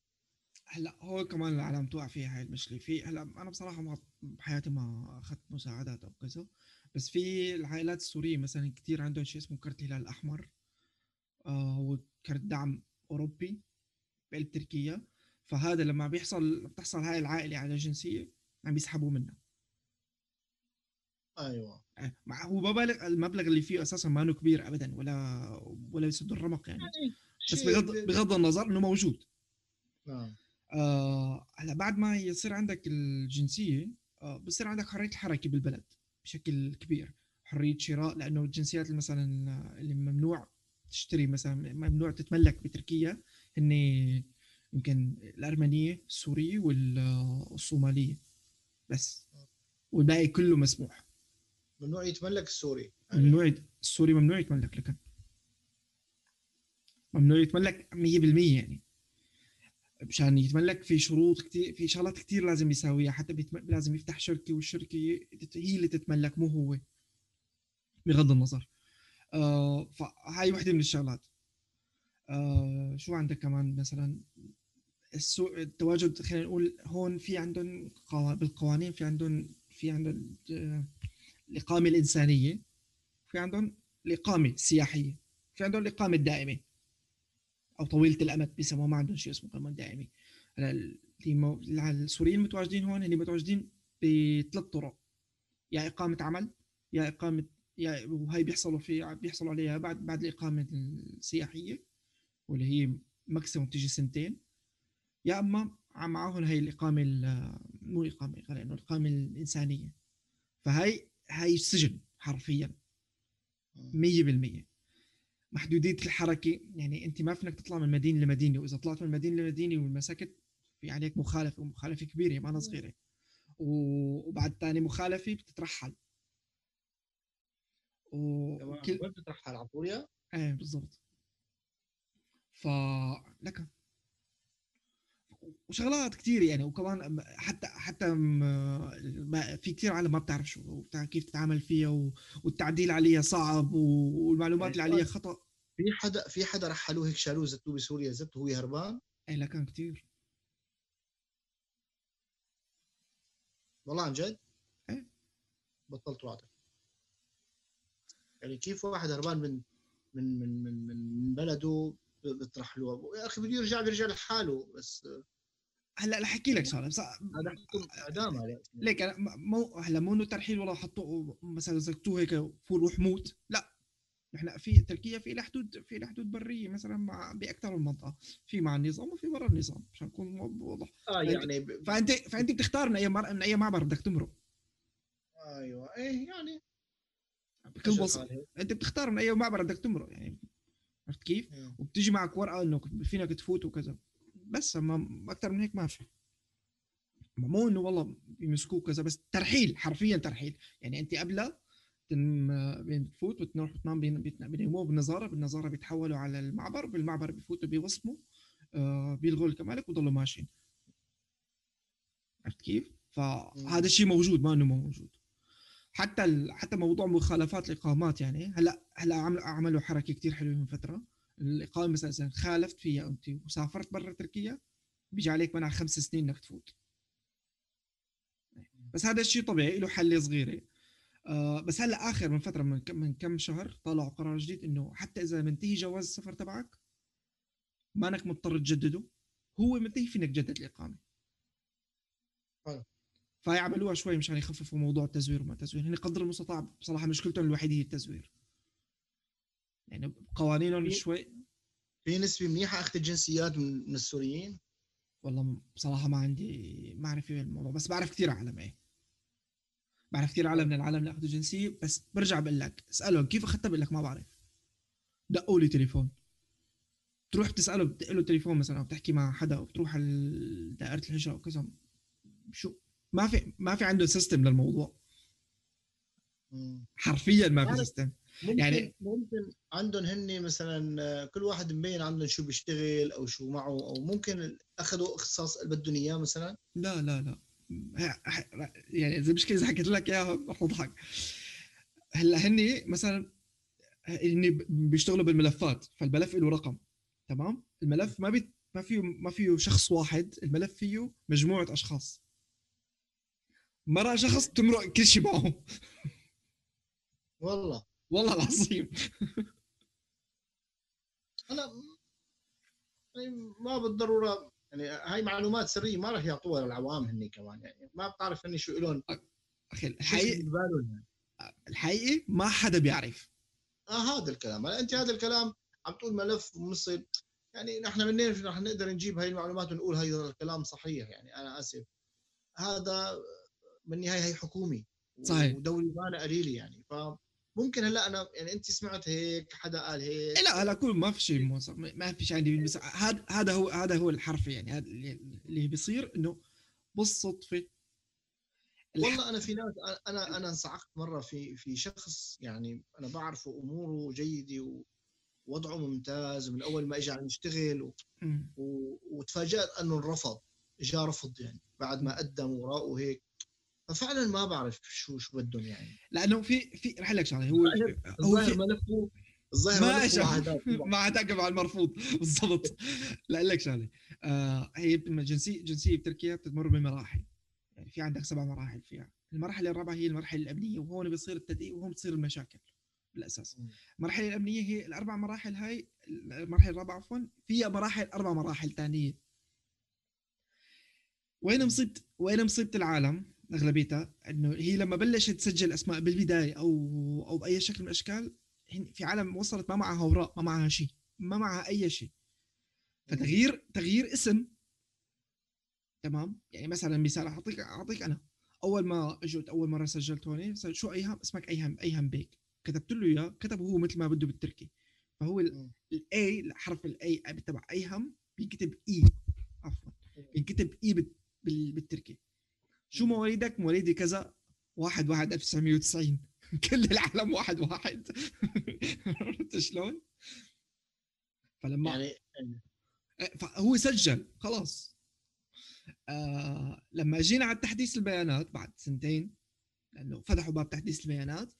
هلأ هو كمان العالم توقع فيها هاي المشكلة. في هلأ أنا بصراحة ما بحياتي ما أخذت مساعدات أو كذا. بس في العائلات السورية مثلا كثير عندهم شيء اسمه كرت الهلال الأحمر آه هو كرت دعم أوروبي. بقلب تركيا فهذا لما بيحصل بتحصل هاي العائلة على جنسيه عم بيسحبوا منها. أيوه. آه، مع هو مبالغ المبلغ اللي فيه أساسا ما كبير ابدا ولا ولا يسد الرمق يعني, يعني بس بغض بغض النظر إنه موجود. نعم. آه هلأ بعد ما يصير عندك الجنسية آه بصير عندك حرية الحركة بالبلد بشكل كبير. حرية شراء لأنه الجنسيات مثلا اللي ممنوع تشتري مثلا ممنوع تتملك بتركيا هن يمكن الارمنيه السوريه والصوماليه بس. والباقي كله مسموح. ممنوع يتملك السوري. ممنوع السوري ممنوع يتملك لكن ممنوع يتملك 100% يعني. مشان يتملك في شروط كثير في شغلات كثير لازم يساويها. حتى بيتم... لازم يفتح شركة والشركة هي اللي تتملك مو هو. بغض النظر. آه فهاي وحدة من الشغلات. آه شو عندك كمان مثلا؟ السوق التواجد خلينا نقول هون في عندهم بالقوانين في عندهم في عندهم الإقامة الإنسانية في عندهم الإقامة السياحية في عندهم الإقامة الدائمة أو طويلة الأمد بيسموها ما عندهم شيء اسمه اقامه دائمة. هلا السوريين المتواجدين هون اللي متواجدين بثلاث طرق. يا إقامة عمل يا إقامة يا وهي بيحصلوا في بيحصلوا عليها بعد بعد الإقامة السياحية. واللي هي ماكسيموم تيجي سنتين. يا أما معهم هي الإقامة مو الاقامه خلينا الإقامة الإنسانية. فهي هاي السجن حرفيا. 100% محدودية الحركة يعني أنت ما فينك تطلع من مدينة لمدينة. وإذا طلعت من مدينة لمدينة والمسكت في عليك مخالفة ومخالفة كبيرة ما صغيرة. وبعد ثاني مخالفة بتترحل. وكل وين بتترحل؟ على سوريا؟ إيه بالضبط. ف لك. وشغلات كثير يعني وكمان حتى حتى في كثير عالم ما بتعرف شو كيف تتعامل فيها والتعديل عليها صعب والمعلومات اللي عليها خطأ. في حدا في حدا رحلوه هيك شالوه زتوه بسوريا زت وهو هربان؟ إيه لا كان كثير والله عن جد؟ إيه. بطلت وعدك. يعني كيف واحد هربان من من من من من بلده بيطرح له. يا أخي بده يرجع بيرجع لحاله بس هلأ رح أحكي لك شغلة. بس هذا حكم اعدام عليه. ليك أنا مو هلأ مو إنه ترحيل والله حطوه مثلا زكتوه هيك فور روح موت. لا. نحن في تركيا في لها حدود في لها حدود برية مثلا مع باكثر من منطقة. في مع النظام وفي برا النظام. عشان نكون واضح. آه يعني ب... فأنت فأنت بتختار من أي مر... من أي معبر بدك تمرق. أيوه. إيه يعني بكل بساطة. أنت بتختار من أي معبر بدك تمرق يعني عرفت كيف؟ وبتيجي معك ورقة إنه فينك تفوت وكذا. بس اما أكثر من هيك ما في. مو إنه والله بيمسكوك كذا بس ترحيل حرفيا ترحيل. يعني أنت قبلها بتفوت وتروح بتنام بيناموه بالنظاره بالنظارة بيتحولوا على المعبر. بالمعبر بيفوتوا بيوصموا آه بيلغوا الكمالك وضلوا ماشيين. عرفت كيف؟ فهذا الشيء موجود ما إنه مو موجود. حتى حتى موضوع مخالفات الإقامات يعني. هلا هلا عملوا حركة كثير حلوة من فترة. الإقامة مثلا اذا خالفت فيها أنت وسافرت برا تركيا بيجي عليك منع خمس سنين إنك تفوت. بس هذا الشيء طبيعي له حل صغيرة. آه بس هلا آخر من فترة من كم من كم شهر طلعوا قرار جديد إنه حتى إذا منتهي جواز السفر تبعك ما إنك مضطر تجدده. هو منتهي فينك تجدد الإقامة. فيعملوها شوي مشان يخففوا موضوع التزوير وما التزوير. هن قدر المستطاع بصراحة مشكلتهم الوحيده هي التزوير يعني قوانينهم شوي في نسبة منيحة اخذ الجنسيات من السوريين؟ والله بصراحة ما عندي معرفه بالموضوع بس بعرف كثير عالم إيه. بعرف كثير عالم من العالم اللي أخذوا جنسية بس برجع بقول لك اسألهم كيف أخذتها؟ بقول لك ما بعرف. دقوا لي تليفون. تروح تساله بتدق له تليفون مثلا أو بتحكي مع حدا أو بتروح على دائرة الهجره أو كذا شو ما في ما في عنده system للموضوع. حرفيا ما في system ممكن يعني- يعني ممكن عندهم هن مثلا آه، كل واحد مبين عندهم شو بيشتغل أو شو معه أو ممكن أخذوا اختصاص اللي بدهم إياه مثلا. لا لا لا. يعني زي مشكله إذا حكيت لك إياها رح تضحك. هلأ هني مثلا هني بيشتغلوا بالملفات فالملف له رقم تمام؟ الملف ما بي ما فيه ما فيه شخص واحد الملف فيه مجموعة أشخاص. مرة شخص تمرق كل شيء معه والله. والله العظيم. أنا يعني ما بالضرورة يعني هاي معلومات سرية ما راح يعطوها للعوام هني كمان يعني ما بتعرف هني شو لهم أخي الحقيقة ببالهم يعني. الحقيقة ما حدا بيعرف. آه هذا الكلام. هلا أنت هذا الكلام عم تقول ملف مصر يعني نحن منين رح نقدر نجيب هاي المعلومات ونقول هذا الكلام صحيح يعني أنا آسف. هذا بالنهاية هي حكومي صحيح. ودولي ما قليله يعني. فممكن هلا أنا يعني انت سمعت هيك حدا قال هيك. لا هلا كل ما في شيء موثق ما في شيء عندي هذا هذا هو هذا هو الحرف يعني هذا اللي بيصير إنه بالصدفة. والله أنا في ناس أنا أنا انصعقت مرة في في شخص يعني أنا بعرفه أموره جيدة ووضعه ممتاز ومن أول ما اجى عم يشتغل و... و... وتفاجأت أنه انرفض جاء رفض يعني بعد ما قدم وراءه هيك. ففعلا ما بعرف شو شو بدهم يعني. لأنه في في رح لك شغلة. هو هو ملفه الظاهر ما اجى مع المرفوض. بالضبط. لا لك شغلة. آه هي الجنسيه الجنسيه بتركيا بتمر بمراحل. يعني في عندك سبع مراحل فيها. المرحله الرابعة هي المرحله الأمنية وهون بيصير التدقيق وهون بتصير المشاكل بالأساس. المرحله الأمنية هي الأربع مراحل هاي المرحله الرابعة عفوا فيها مراحل أربع مراحل ثانية وين مصيبه وين مصيبة العالم؟ أغلبيتها إنه هي لما بلشت تسجل أسماء بالبداية أو أو بأي شكل من الأشكال في عالم وصلت ما معها اوراق ما معها شيء ما معها أي شيء. فتغيير تغيير اسم. تمام؟ يعني مثلا مثال أعطيك أعطيك أنا. أول ما اجيت أول مرة سجلت هون شو ايهم اسمك ايهم ايهم بيك. كتبت له إياه كتبه هو مثل ما بده بالتركي. فهو. الاي حرف الاي تبع ايهم بينكتب اي عفوا. بينكتب اي بال- بال- بالتركي. شو. مواليدك مواليدي كذا. واحد واحد 1990 كل العالم واحد واحد. عرفت شلون؟ فلما يعني فهو سجل خلاص. آه لما جينا على تحديث البيانات بعد سنتين لأنه فتحوا باب تحديث البيانات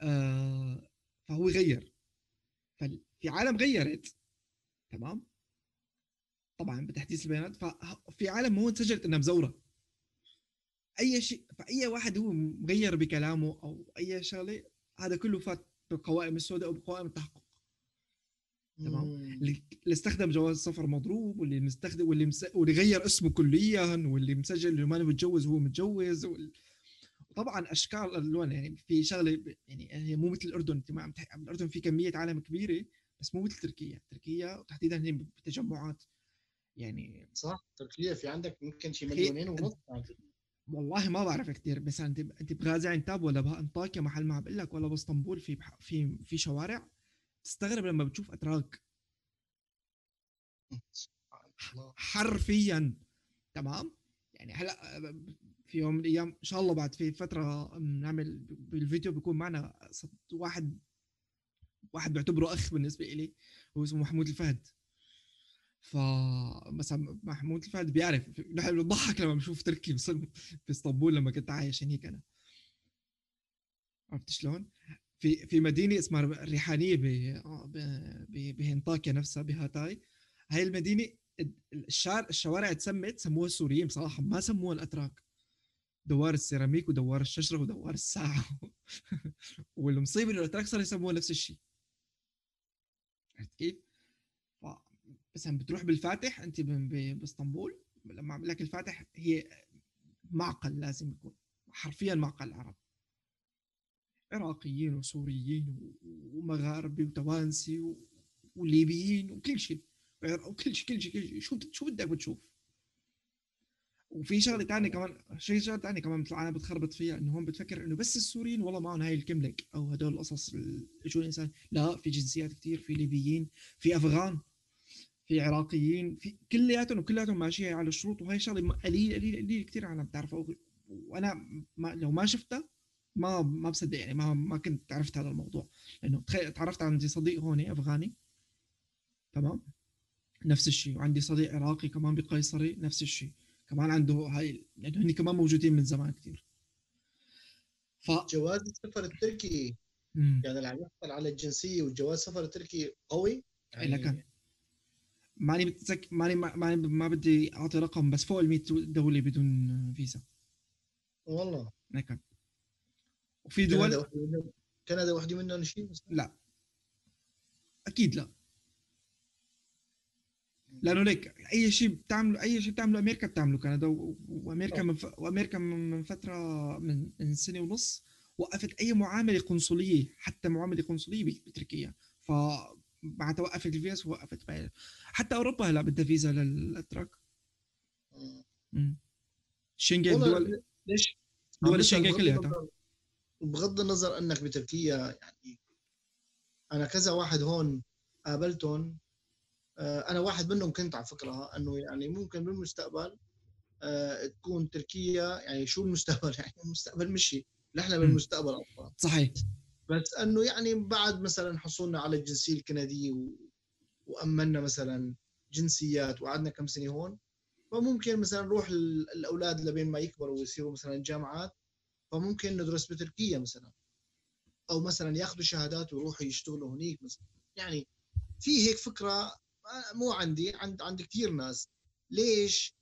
آه فهو غير. ففي عالم غيرت. تمام؟ طبعا بتحديث البيانات ففي عالم هون سجلت إنها مزورة. أي شيء فأي واحد هو مغير بكلامه أو أي شغلة هذا كله فات بالقوائم السوداء وبقوائم التحقق. تمام. اللي اللي استخدم جواز سفر مضروب واللي مستخدم واللي مس... واللي غير اسمه كليا واللي مسجل إنه ما متجوز وهو متجوز وال... وطبعا أشكال الالوان يعني في شغلة يعني هي مو مثل الأردن أنت ما عم تح... الأردن في كمية عالم كبيرة بس مو مثل تركيا. تركيا وتحديدا هي بتجمعات يعني صح تركيا في عندك يمكن شي مليونين ونص. والله ما بعرف كثير بس انت انت بغازي عنتاب ولا بانطاكيا محل ما بقول لك ولا باسطنبول في بح... في في شوارع تستغرب لما بتشوف أتراك. حرفيا. تمام؟ يعني هلأ في يوم من الأيام إن شاء الله بعد في فترة نعمل بالفيديو بيكون معنا واحد واحد بعتبره أخ بالنسبة لي هو اسمه محمود الفهد. ف مثلا محمود الفهد بيعرف نحن بنضحك لما بنشوف تركي في اسطنبول لما كنت عايش هنيك أنا. عرفت شلون؟ في في مدينة اسمها الريحانية ب ب- ب- بهنطاكيا نفسها بهاتاي. هاي المدينة الشارع الشوارع تسمت سموها السوريين بصراحة ما سموها الأتراك. دوار السيراميك ودوار الشجرة ودوار الساعة. والمصيبة إنه الأتراك صاروا يسموها نفس الشيء عرفت كيف؟ مثلا بتروح بالفاتح أنت بإسطنبول لما أعمل لك الفاتح هي معقل لازم يكون حرفيا معقل العرب عراقيين وسوريين ومغاربه وتوانسي وليبيين وكل شيء. وكل شيء كل شيء كل شيء. شو شو بدك بتشوف؟ وفي شغلة ثانية كمان شيء شغلة ثانية كمان مثل أنا بتخربط فيها إنه هون بتفكر إنه بس السوريين والله معهم هاي الكملك أو هدول القصص ال- شو الإنسان لا في جنسيات كثير في ليبيين في أفغان. في عراقيين في كلياتهم وكلياتهم ماشية على الشروط وهي شغلة قليل قليل قليل كثير عالم بتعرفها. وأنا ما لو ما شفتها ما ما بصدق يعني ما ما كنت عرفت هذا الموضوع. لأنه تخيل تعرفت عندي صديق هون أفغاني تمام؟ نفس الشيء. وعندي صديق عراقي كمان بقيصري نفس الشيء. كمان عنده هاي لأنه هن كمان موجودين من زمان كثير ف جواز السفر التركي. مم. يعني اللي عم يحصل على الجنسية وجواز السفر التركي قوي؟ يعني لكن ماني متذكر ماني ماني ما بدي أعطي رقم بس فوق ال 100 دولة بدون فيزا. والله. لكن وفي دول كندا وحده منهم شيء لا. أكيد لا. لأنه ليك أي شيء بتعمله أي شيء بتعمله أمريكا بتعمله كندا وأمريكا من ف... وأمريكا من فترة من من سنة ونص وقفت أي معاملة قنصلية حتى معاملة قنصلية بتركيا. ف معناتها وقفت الفيز وقفت حتى أوروبا هلا بدها فيزا للاتراك شنغن دول ليش؟ دول الشنغن كلها بغض النظر أنك بتركيا يعني أنا كذا واحد هون قابلتهم آه، أنا واحد منهم كنت على فكرة إنه يعني ممكن بالمستقبل آه، تكون تركيا يعني شو المستقبل؟ يعني المستقبل مشي نحن بالمستقبل أصلا. صحيح. بس إنه يعني بعد مثلا حصولنا على الجنسية الكندية و... وامنا مثلا جنسيات وقعدنا كم سنة هون فممكن مثلا نروح الأولاد لبين ما يكبروا ويصيروا مثلا جامعات فممكن ندرس بتركيا مثلا أو مثلا ياخذوا شهادات ويروحوا يشتغلوا هنيك مثلا. يعني في هيك فكرة مو عندي عند عند كثير ناس. ليش؟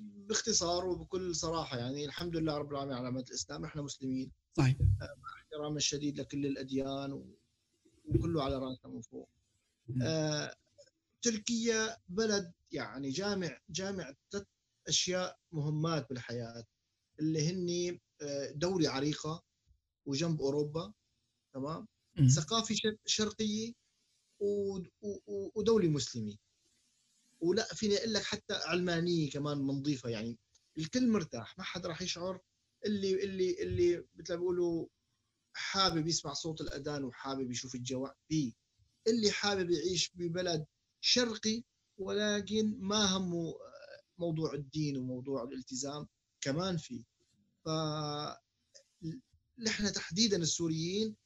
باختصار وبكل صراحة يعني الحمد لله رب العالمين على الإسلام إحنا مسلمين. صحيح مع احترامنا الشديد لكل الأديان وكله على راسنا من فوق. آه تركيا بلد يعني جامع جامع ثلاث أشياء مهمات بالحياة اللي هن آه، دولة عريقة وجنب أوروبا تمام؟ ثقافة شرقية ودولة مسلمة. ولا فيني أقول لك حتى علمانية كمان نظيفه يعني الكل مرتاح ما حدا راح يشعر اللي اللي اللي مثل ما بيقولوا حابب يسمع صوت الأذان وحابب يشوف الجو في اللي حابب يعيش ببلد شرقي ولكن ما همه موضوع الدين وموضوع الالتزام كمان في ف نحن تحديدا السوريين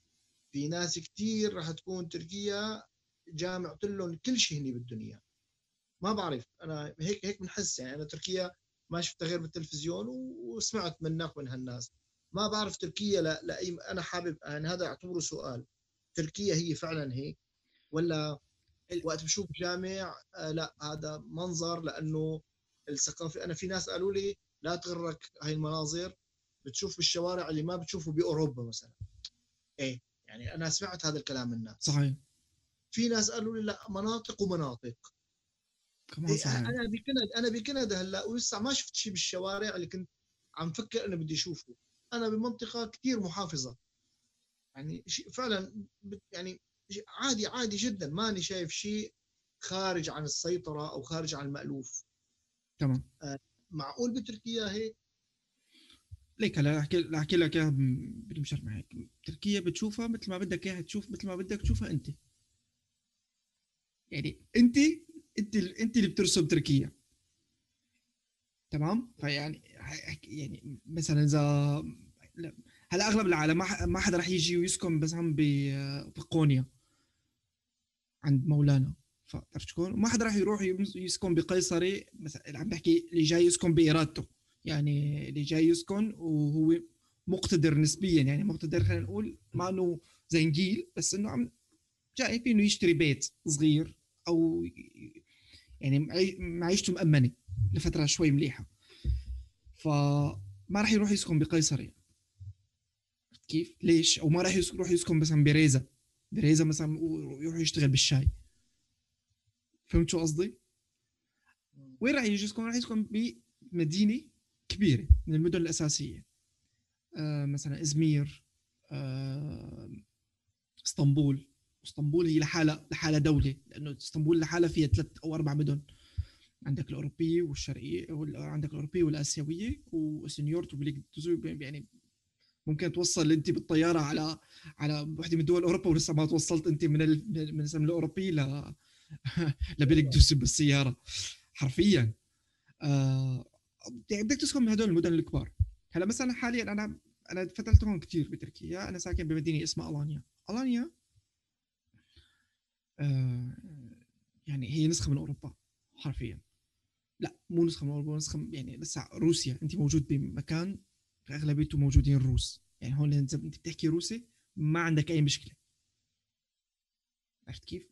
في ناس كثير راح تكون تركيا جامعت لهم كل شيء هني بالدنيا. ما بعرف أنا هيك هيك بنحس يعني. أنا تركيا ما شفتها غير بالتلفزيون وسمعت منك من هالناس. ما بعرف تركيا لا لاي أنا حابب يعني هذا اعتبره سؤال. تركيا هي فعلا هيك؟ ولا وقت بشوف جامع آه لا هذا منظر لأنه الثقافة أنا في ناس قالوا لي لا تغرك هاي المناظر بتشوف بالشوارع اللي ما بتشوفه بأوروبا مثلا. إيه يعني أنا سمعت هذا الكلام من الناس. صحيح. في ناس قالوا لي لا مناطق ومناطق. كمان صحيح. أنا بكندا أنا بكندا هلأ ولسه ما شفت شيء بالشوارع اللي كنت عم فكر انه بدي أشوفه. أنا بمنطقة كثير محافظة. يعني فعلا يعني عادي عادي جدا. ماني شايف شيء خارج عن السيطرة أو خارج عن المألوف. تمام. آه معقول بتركيا هيك؟ ليك هلا أحكي أحكي لك إياها بالمشرح معك. تركيا بتشوفها مثل ما بدك إياها تشوف مثل ما بدك تشوفها أنت. يعني أنت أنت أنت اللي بترسم تركيا. تمام؟ فيعني يعني مثلا إذا هلأ أغلب العالم ما حدا رح يجي ويسكن مثلا بقونيا عند مولانا. فتعرف شكون؟ ما حدا راح يروح يسكن بقيصري. مثلا عم بحكي اللي جاي يسكن بارادته يعني اللي جاي يسكن وهو مقتدر نسبيا. يعني مقتدر خلينا نقول ما إنه زنجيل بس إنه عم جاي في إنه يشتري بيت صغير أو يعني معيشته مأمنة لفترة شوي مليحة. فما راح يروح يسكن بقيصرية كيف؟ ليش؟ أو ما راح يروح يسكن مثلا بريزا بريزا مثلا ويروح يشتغل بالشاي فهمت شو قصدي؟ وين راح يجي يسكن؟ راح يسكن بمدينة كبيرة من المدن الأساسية آه مثلا إزمير آه إسطنبول إسطنبول هي لحالها لحالها دولة لأنه إسطنبول لحالها فيها ثلاث أو أربع مدن عندك الاوروبيه والشرقيه عندك الاوروبيه والاسيويه وسنيورت وبليك يعني ممكن توصل أنت بالطيارة على على وحدة من دول أوروبا ولسه ما توصلت أنت من ال... من السنة الاوروبيه ل لبلك دوس بالسيارة حرفيا. آه يعني بدك تسكن من هدول المدن الكبار. هلا مثلا حاليا أنا أنا فتلت هون كثير بتركيا أنا ساكن بمدينة اسمها ألانيا. ألانيا آه يعني هي نسخة من أوروبا حرفيا. لا مو نسخة من اوروبا نسخة يعني لسه روسيا. انت موجود بمكان أغلبيته موجودين روس. يعني هون انت بتحكي روسي ما عندك أي مشكلة. عرفت كيف؟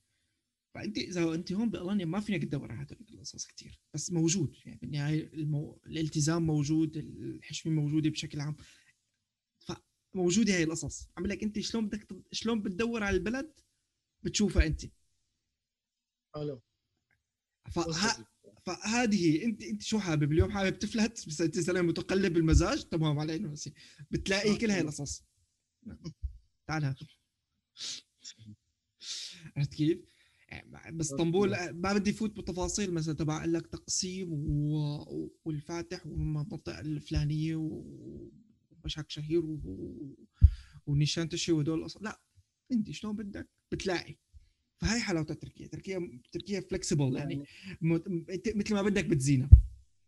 فانت إذا انت هون بألمانيا ما فينك تدور على هدول القصص كثير بس موجود. يعني بالنهاية المو... الالتزام موجود الحشمة موجودة بشكل عام. فموجودة هاي القصص. عم لك انت شلون بدك شلون بتدور على البلد بتشوفها انت. ألو. فه... فهذه انت انت شو حابب؟ اليوم حابب تفلت بس انت زلمه متقلب المزاج تمام على انه بتلاقي كل هاي القصص. تعال عرفت كيف؟ بس اسطنبول ما بدي فوت بالتفاصيل مثلا تبع لك تقسيم و... والفاتح والمنطقة الفلانية وبشك شهير و... ونيشان تشي وهدول لا انت شلون بدك؟ بتلاقي. فهي حلاوه تركيا. تركيا تركيا فلكسبل يعني, يعني مثل ما بدك بتزينها.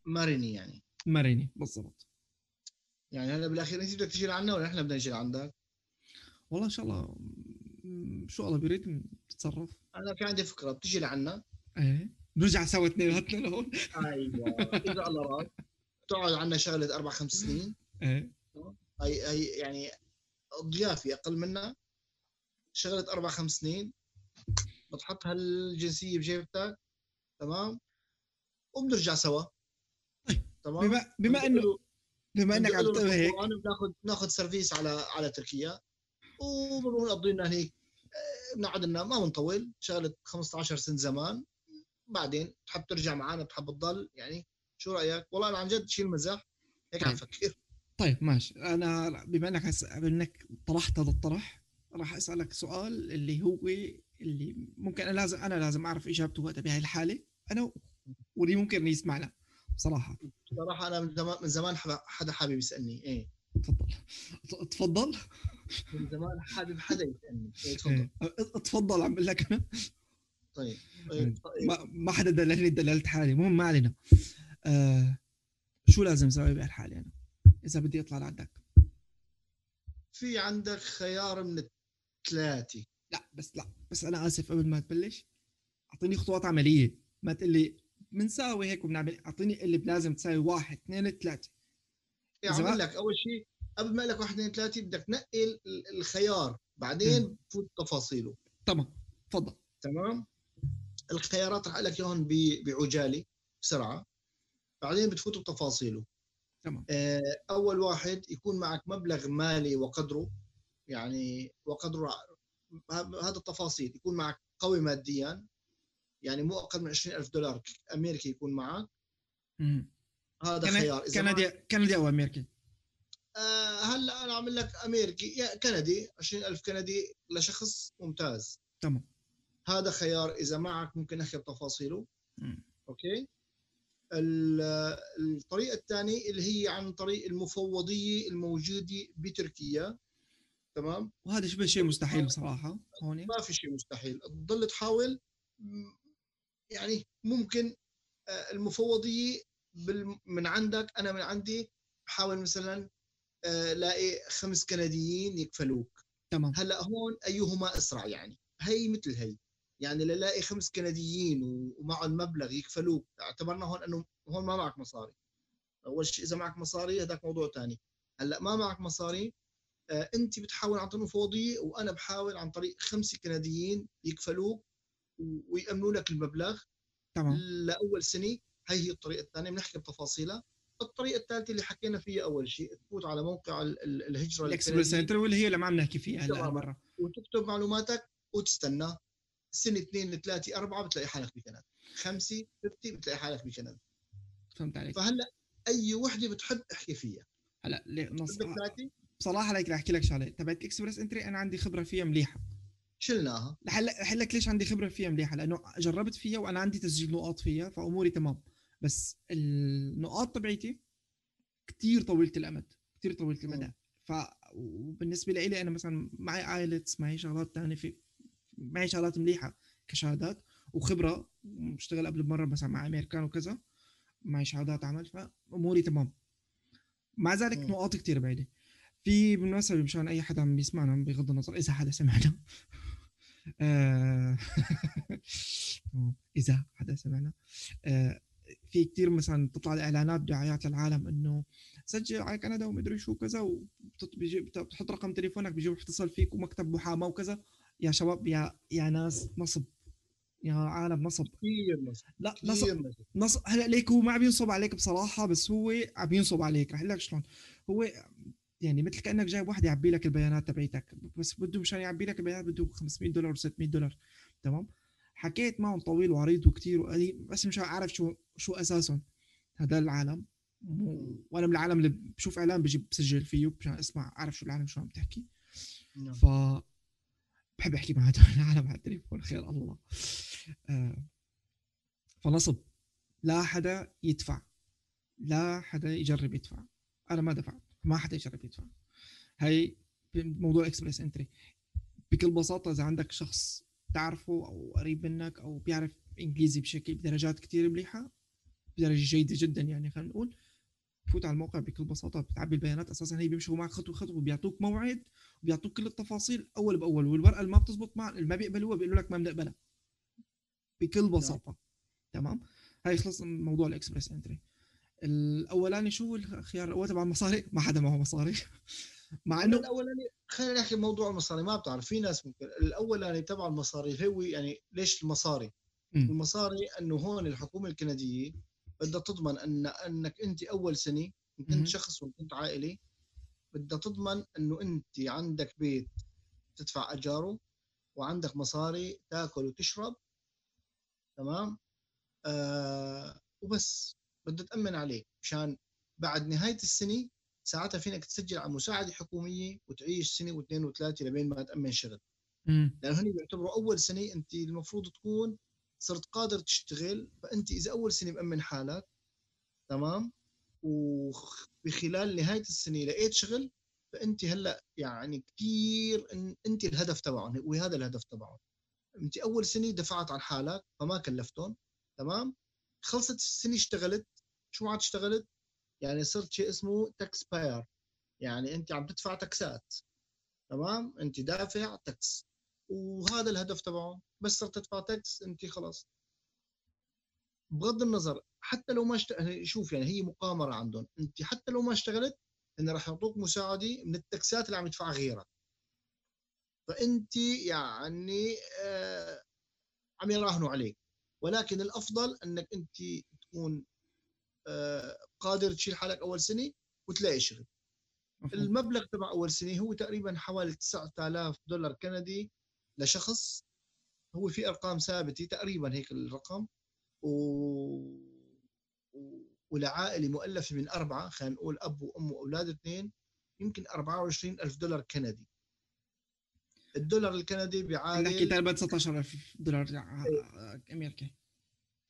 مرني يعني. مرني بالضبط. يعني هلا بالأخير انت بدك تجي لعنا ولا إحنا بدنا نجي لعندك؟ والله إن شاء الله شو الله بيريد تتصرف أنا في عندي فكرة بتجي لعنا إيه. نرجع سوا اثنيناتنا لهون أيوه اذا الله راد تقعد عنا شغلة أربع خمس سنين. إيه. هي هي يعني ضيافي أقل منا. شغلة أربع خمس سنين. بتحط هالجنسيه بجيبتك تمام؟ وبنرجع سوا. طيب تمام؟ بما بما انه بما إنك عم تقول هيك. بناخذ ناخذ سيرفيس على على تركيا. وبنروح نقضي لنا هيك آه، بنقعد لنا ما بنطول شغلة 15 سنة زمان. بعدين تحب ترجع معنا بتحب تضل يعني شو رأيك؟ والله أنا عن جد شيل مزاح هيك عم طيب. فكر. طيب ماشي. أنا بما إنك هس... إنك طرحت هذا الطرح راح أسألك سؤال اللي هو اللي ممكن أنا لازم أنا لازم أعرف إجابته وقتها بهاي الحالة. أنا واللي ممكن يسمعنا بصراحة. صراحة أنا من زمان من زمان حدا حابب يسألني إيه. تفضل. تفضل. من زمان حابب حدا يسألني إيه تفضل. إيه. تفضل عم بقول لك. أنا طيب, طيب. ما, ما حدا دللني دللت حالي. المهم ما علينا. آه شو لازم أسوي بهالحاله أنا؟ إذا بدي أطلع لعندك. في عندك خيار من الثلاثة. لا بس لا بس أنا آسف قبل ما تبلش. أعطيني خطوات عملية. ما تقول لي بنساوي هيك وبنعمل أعطيني اللي لازم تساوي واحد اثنين ثلاثة. يعني أعمل لك أول شيء قبل ما لك واحد اثنين ثلاثة بدك تنقي الخيار بعدين تفوت تفاصيله. تمام. تفضل. تمام؟ الخيارات رح لك إياهم بعجالة بسرعة. بعدين بتفوت بتفاصيله. تمام. آه، أول واحد يكون معك مبلغ مالي وقدره يعني وقدره هذا التفاصيل يكون معك قوي ماديا يعني مو أقل من 20000 دولار أمريكي يكون معك. مم. هذا كان... خيار. إذا كندي ما... كندي أو أمريكي؟ آه هلا أنا اعمل لك أمريكي. يا كندي 20000 كندي لشخص ممتاز. تمام. هذا خيار. إذا معك ممكن احكي بتفاصيله أوكي؟ الطريقة الثانية اللي هي عن طريق المفوضية الموجودة بتركيا. تمام؟ وهذا شبه شيء مستحيل بصراحه هون ما في شيء مستحيل. تضل تحاول يعني ممكن آه، المفوضيه من عندك أنا من عندي بحاول مثلا آه، لاقي خمس كنديين يكفلوك. تمام. هلأ هون أيهما أسرع يعني؟ هي مثل هي. يعني للاقي خمس كنديين ومعهم مبلغ يكفلوك. اعتبرنا هون إنه هون ما معك مصاري. أول شيء إذا معك مصاري هذاك موضوع ثاني هلأ ما معك مصاري انت بتحاول عن طريق مفوضيه وأنا بحاول عن طريق خمسة كنديين يكفلوك ويأمنوا لك المبلغ تمام. لأول سنة. هي هي الطريقة الثانية بنحكي بتفاصيلها. الطريقة الثالثة اللي حكينا فيها أول شيء تفوت على موقع الهجرة ال Express Entry واللي هي اللي عم نحكي فيها هلا مره وتكتب معلوماتك وتستنى. سنة اثنين ثلاثة أربعة بتلاقي حالك بكندا خمسة ستة بتلاقي حالك بكندا فهمت عليك. فهلا أي وحدة بتحب احكي فيها. هلا نص بصراحة لك رح أحكي لك شغلة. تبعت اكسبرس إنتري أنا عندي خبرة فيها مليحة. شلناها. رح لك ليش عندي خبرة فيها مليحة؟ لأنه جربت فيها وأنا عندي تسجيل نقاط فيها فأموري تمام. بس النقاط تبعيتي كثير طويلة الأمد كثير طويلة المدى. ف وبالنسبة لي أنا مثلا معي ايلتس معي شغلات ثانية في معي شغلات مليحة كشهادات وخبرة واشتغل قبل بمرة مثلا مع أمريكان وكذا معي شهادات عمل فأموري تمام. مع ذلك. نقاط كتير بعيدة. في بالمناسبة مشان أي حدا عم بيسمعنا بغض النظر إذا حدا سمعنا. آه،. إذا حدا سمعنا. آه، في كتير مثلا تطلع الإعلانات دعايات للعالم إنه سجل على كندا ومدري شو كذا وبتحط رقم تليفونك بيجي بيتصل فيك ومكتب محاماة وكذا. يا شباب يا يا ناس نصب. يا عالم نصب. كثير نصب لا نصب. كثير نصب. نص هلأ ليك هو ما عم ينصب عليك بصراحة بس هو عم ينصب عليك. رح لك شلون. هو يعني مثل كأنك جايب واحد يعبي لك البيانات تبعيتك بس بده مشان يعبي لك البيانات بده 500 دولار و600 دولار تمام؟ حكيت معهم طويل وعريض وكتير وقديم بس مشان اعرف شو شو أساسهم. هذا العالم وأنا من العالم اللي بشوف إعلان بجي بسجل فيه مشان أسمع أعرف شو العالم شو عم تحكي. نعم. ف بحب أحكي مع هدول العالم على التليفون خير الله. آه. فنصب. لا حدا يدفع. لا حدا يجرب يدفع. أنا ما دفعت. ما حدا يجرب يدفع. هي موضوع Express Entry بكل بساطة إذا عندك شخص تعرفه أو قريب منك أو بيعرف إنجليزي بشكل بدرجات كتير مليحة بدرجة جيدة جدا يعني خلينا نقول فوت على الموقع بكل بساطة بتعبي البيانات. أساسا هي بيمشوا معك خطوة خطوه وبيعطوك موعد وبيعطوك كل التفاصيل أول بأول. والورقة اللي ما بتزبط مع اللي ما بيقبلوها بيقولوا لك ما بنقبلها. بكل بساطة. تمام؟ هاي خلص موضوع ال Express Entry الأولاني شو الخيار الأول تبع المصاري ما حدا معه مصاري مع إنه الأولاني خلينا نحكي موضوع المصاري ما بتعرف في ناس ممكن الأولاني تبع المصاري هو يعني ليش المصاري؟ مم. المصاري إنه هون الحكومة الكندية بدها تضمن ان إنك أنت أول سنة إن. كنت شخص وإن كنت عائلة بدها تضمن إنه أنت عندك بيت تدفع أجاره وعندك مصاري تاكل وتشرب تمام آه وبس بدها تأمن عليك مشان بعد نهاية السنة ساعتها فينك تسجل على مساعدة حكومية وتعيش سنة واثنين وثلاثة لبين ما تأمن شغل. لأنه هن بيعتبروا أول سنة أنت المفروض تكون صرت قادر تشتغل فأنت إذا أول سنة مأمن حالك تمام؟ وبخلال نهاية السنة لقيت شغل فأنت هلأ يعني كثير إن أنت الهدف تبعهم وهذا الهدف تبعهم. أنت أول سنة دفعت عن حالك فما كلفتهم تمام؟ خلصت السنة اشتغلت شو عاد اشتغلت؟ يعني صرت شيء اسمه tax payer يعني أنت عم تدفع tax ات تمام؟ أنت دافع tax وهذا الهدف تبعه. بس صرت تدفع tax أنت خلاص. بغض النظر حتى لو ما اشت... شوف يعني هي مقامرة عندهم. أنت حتى لو ما اشتغلت إن راح يعطوك مساعدة من ال tax ات اللي عم يدفعها غيرك. فأنت يعني آه عم يراهنوا عليك. ولكن الأفضل إنك أنت تكون قادر تشيل حالك أول سنة وتلاقي شغل. المبلغ تبع أول سنة هو تقريبا حوالي 9000 دولار كندي لشخص. هو في أرقام ثابتة تقريبا هيك الرقم. و... و... ولعائلة مؤلفة من أربعة خلينا نقول أب وأم وأولاد اثنين يمكن 24 ألف دولار كندي. الدولار الكندي نحكي بيعادل تقريبا 19000 دولار آه، امريكي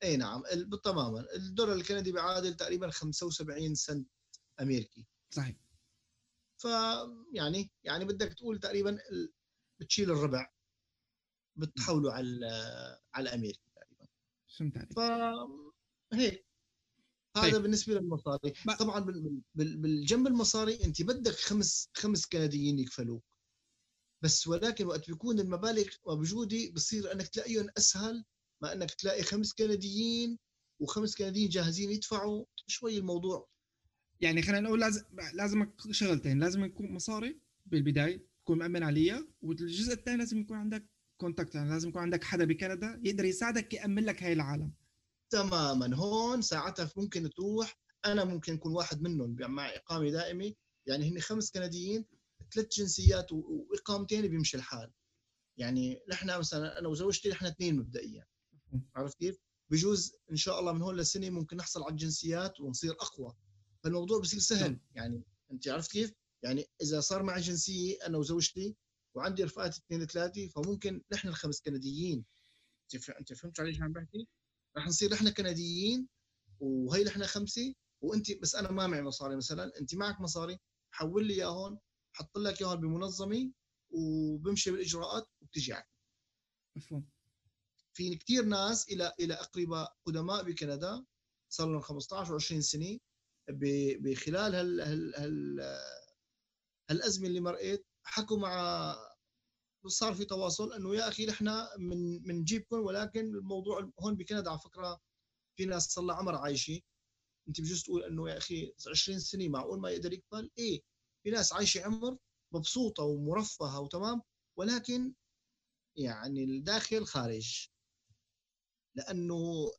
إي نعم تماما الدولار الكندي بيعادل تقريبا 75 سنت أمريكي. صحيح. فيعني يعني بدك تقول تقريبا بتشيل الربع بتحوله على على الامريكي تقريبا. فهمت عليك. فهيك هذا طيب. بالنسبة للمصاري. ما- طبعا بال- بال- بالجنب المصاري أنت بدك خمس خمس كنديين يكفلوك. بس ولكن وقت بيكون المبالغ موجودة بصير إنك تلاقيهم أسهل ما أنك تلاقي خمس كنديين وخمس كنديين جاهزين يدفعوا شوي الموضوع. يعني خلينا نقول لازم لازم شغلتين لازم يكون مصاري بالبداية تكون مأمن عليها والجزء الثاني لازم يكون عندك كونتاكت يعني لازم يكون عندك حدا بكندا يقدر يساعدك يأمن لك هاي العالم. تماما. هون ساعتها ممكن تروح أنا ممكن أكون واحد منهم مع إقامة دائمة. يعني هن خمس كنديين ثلاث جنسيات وإقامتين بيمشي الحال. يعني نحن مثلا أنا وزوجتي نحن اثنين مبدئيا. عرفت كيف؟ بجوز إن شاء الله من هون لسنة ممكن نحصل على الجنسيات ونصير أقوى فالموضوع بصير سهل نعم. يعني أنت عرفت كيف؟ يعني إذا صار معي جنسية أنا وزوجتي وعندي رفقات اثنين ثلاثة فممكن نحن الخمس كنديين أنت فهمت علي شو عم بحكي؟ رح نصير نحن كنديين وهي نحن خمسة وأنت بس أنا ما معي مصاري مثلا أنت معك مصاري حول لي اياهم حط لك اياهم بمنظمة وبمشي بالإجراءات وبتجي عليك مفهوم في كثير ناس إلى إلى أقرباء قدماء بكندا صار لهم 15 و20 سنة بخلال هال هال هال هالأزمة اللي مرقت حكوا مع صار في تواصل إنه يا أخي نحن من بنجيبكم ولكن الموضوع هون بكندا على فكرة في ناس صار لها عمر عايشة. أنت بجوز تقول إنه يا أخي 20 سنة معقول ما يقدر يقبل؟ إيه في ناس عايشة عمر مبسوطة ومرفهة وتمام ولكن يعني الداخل خارج. لأنه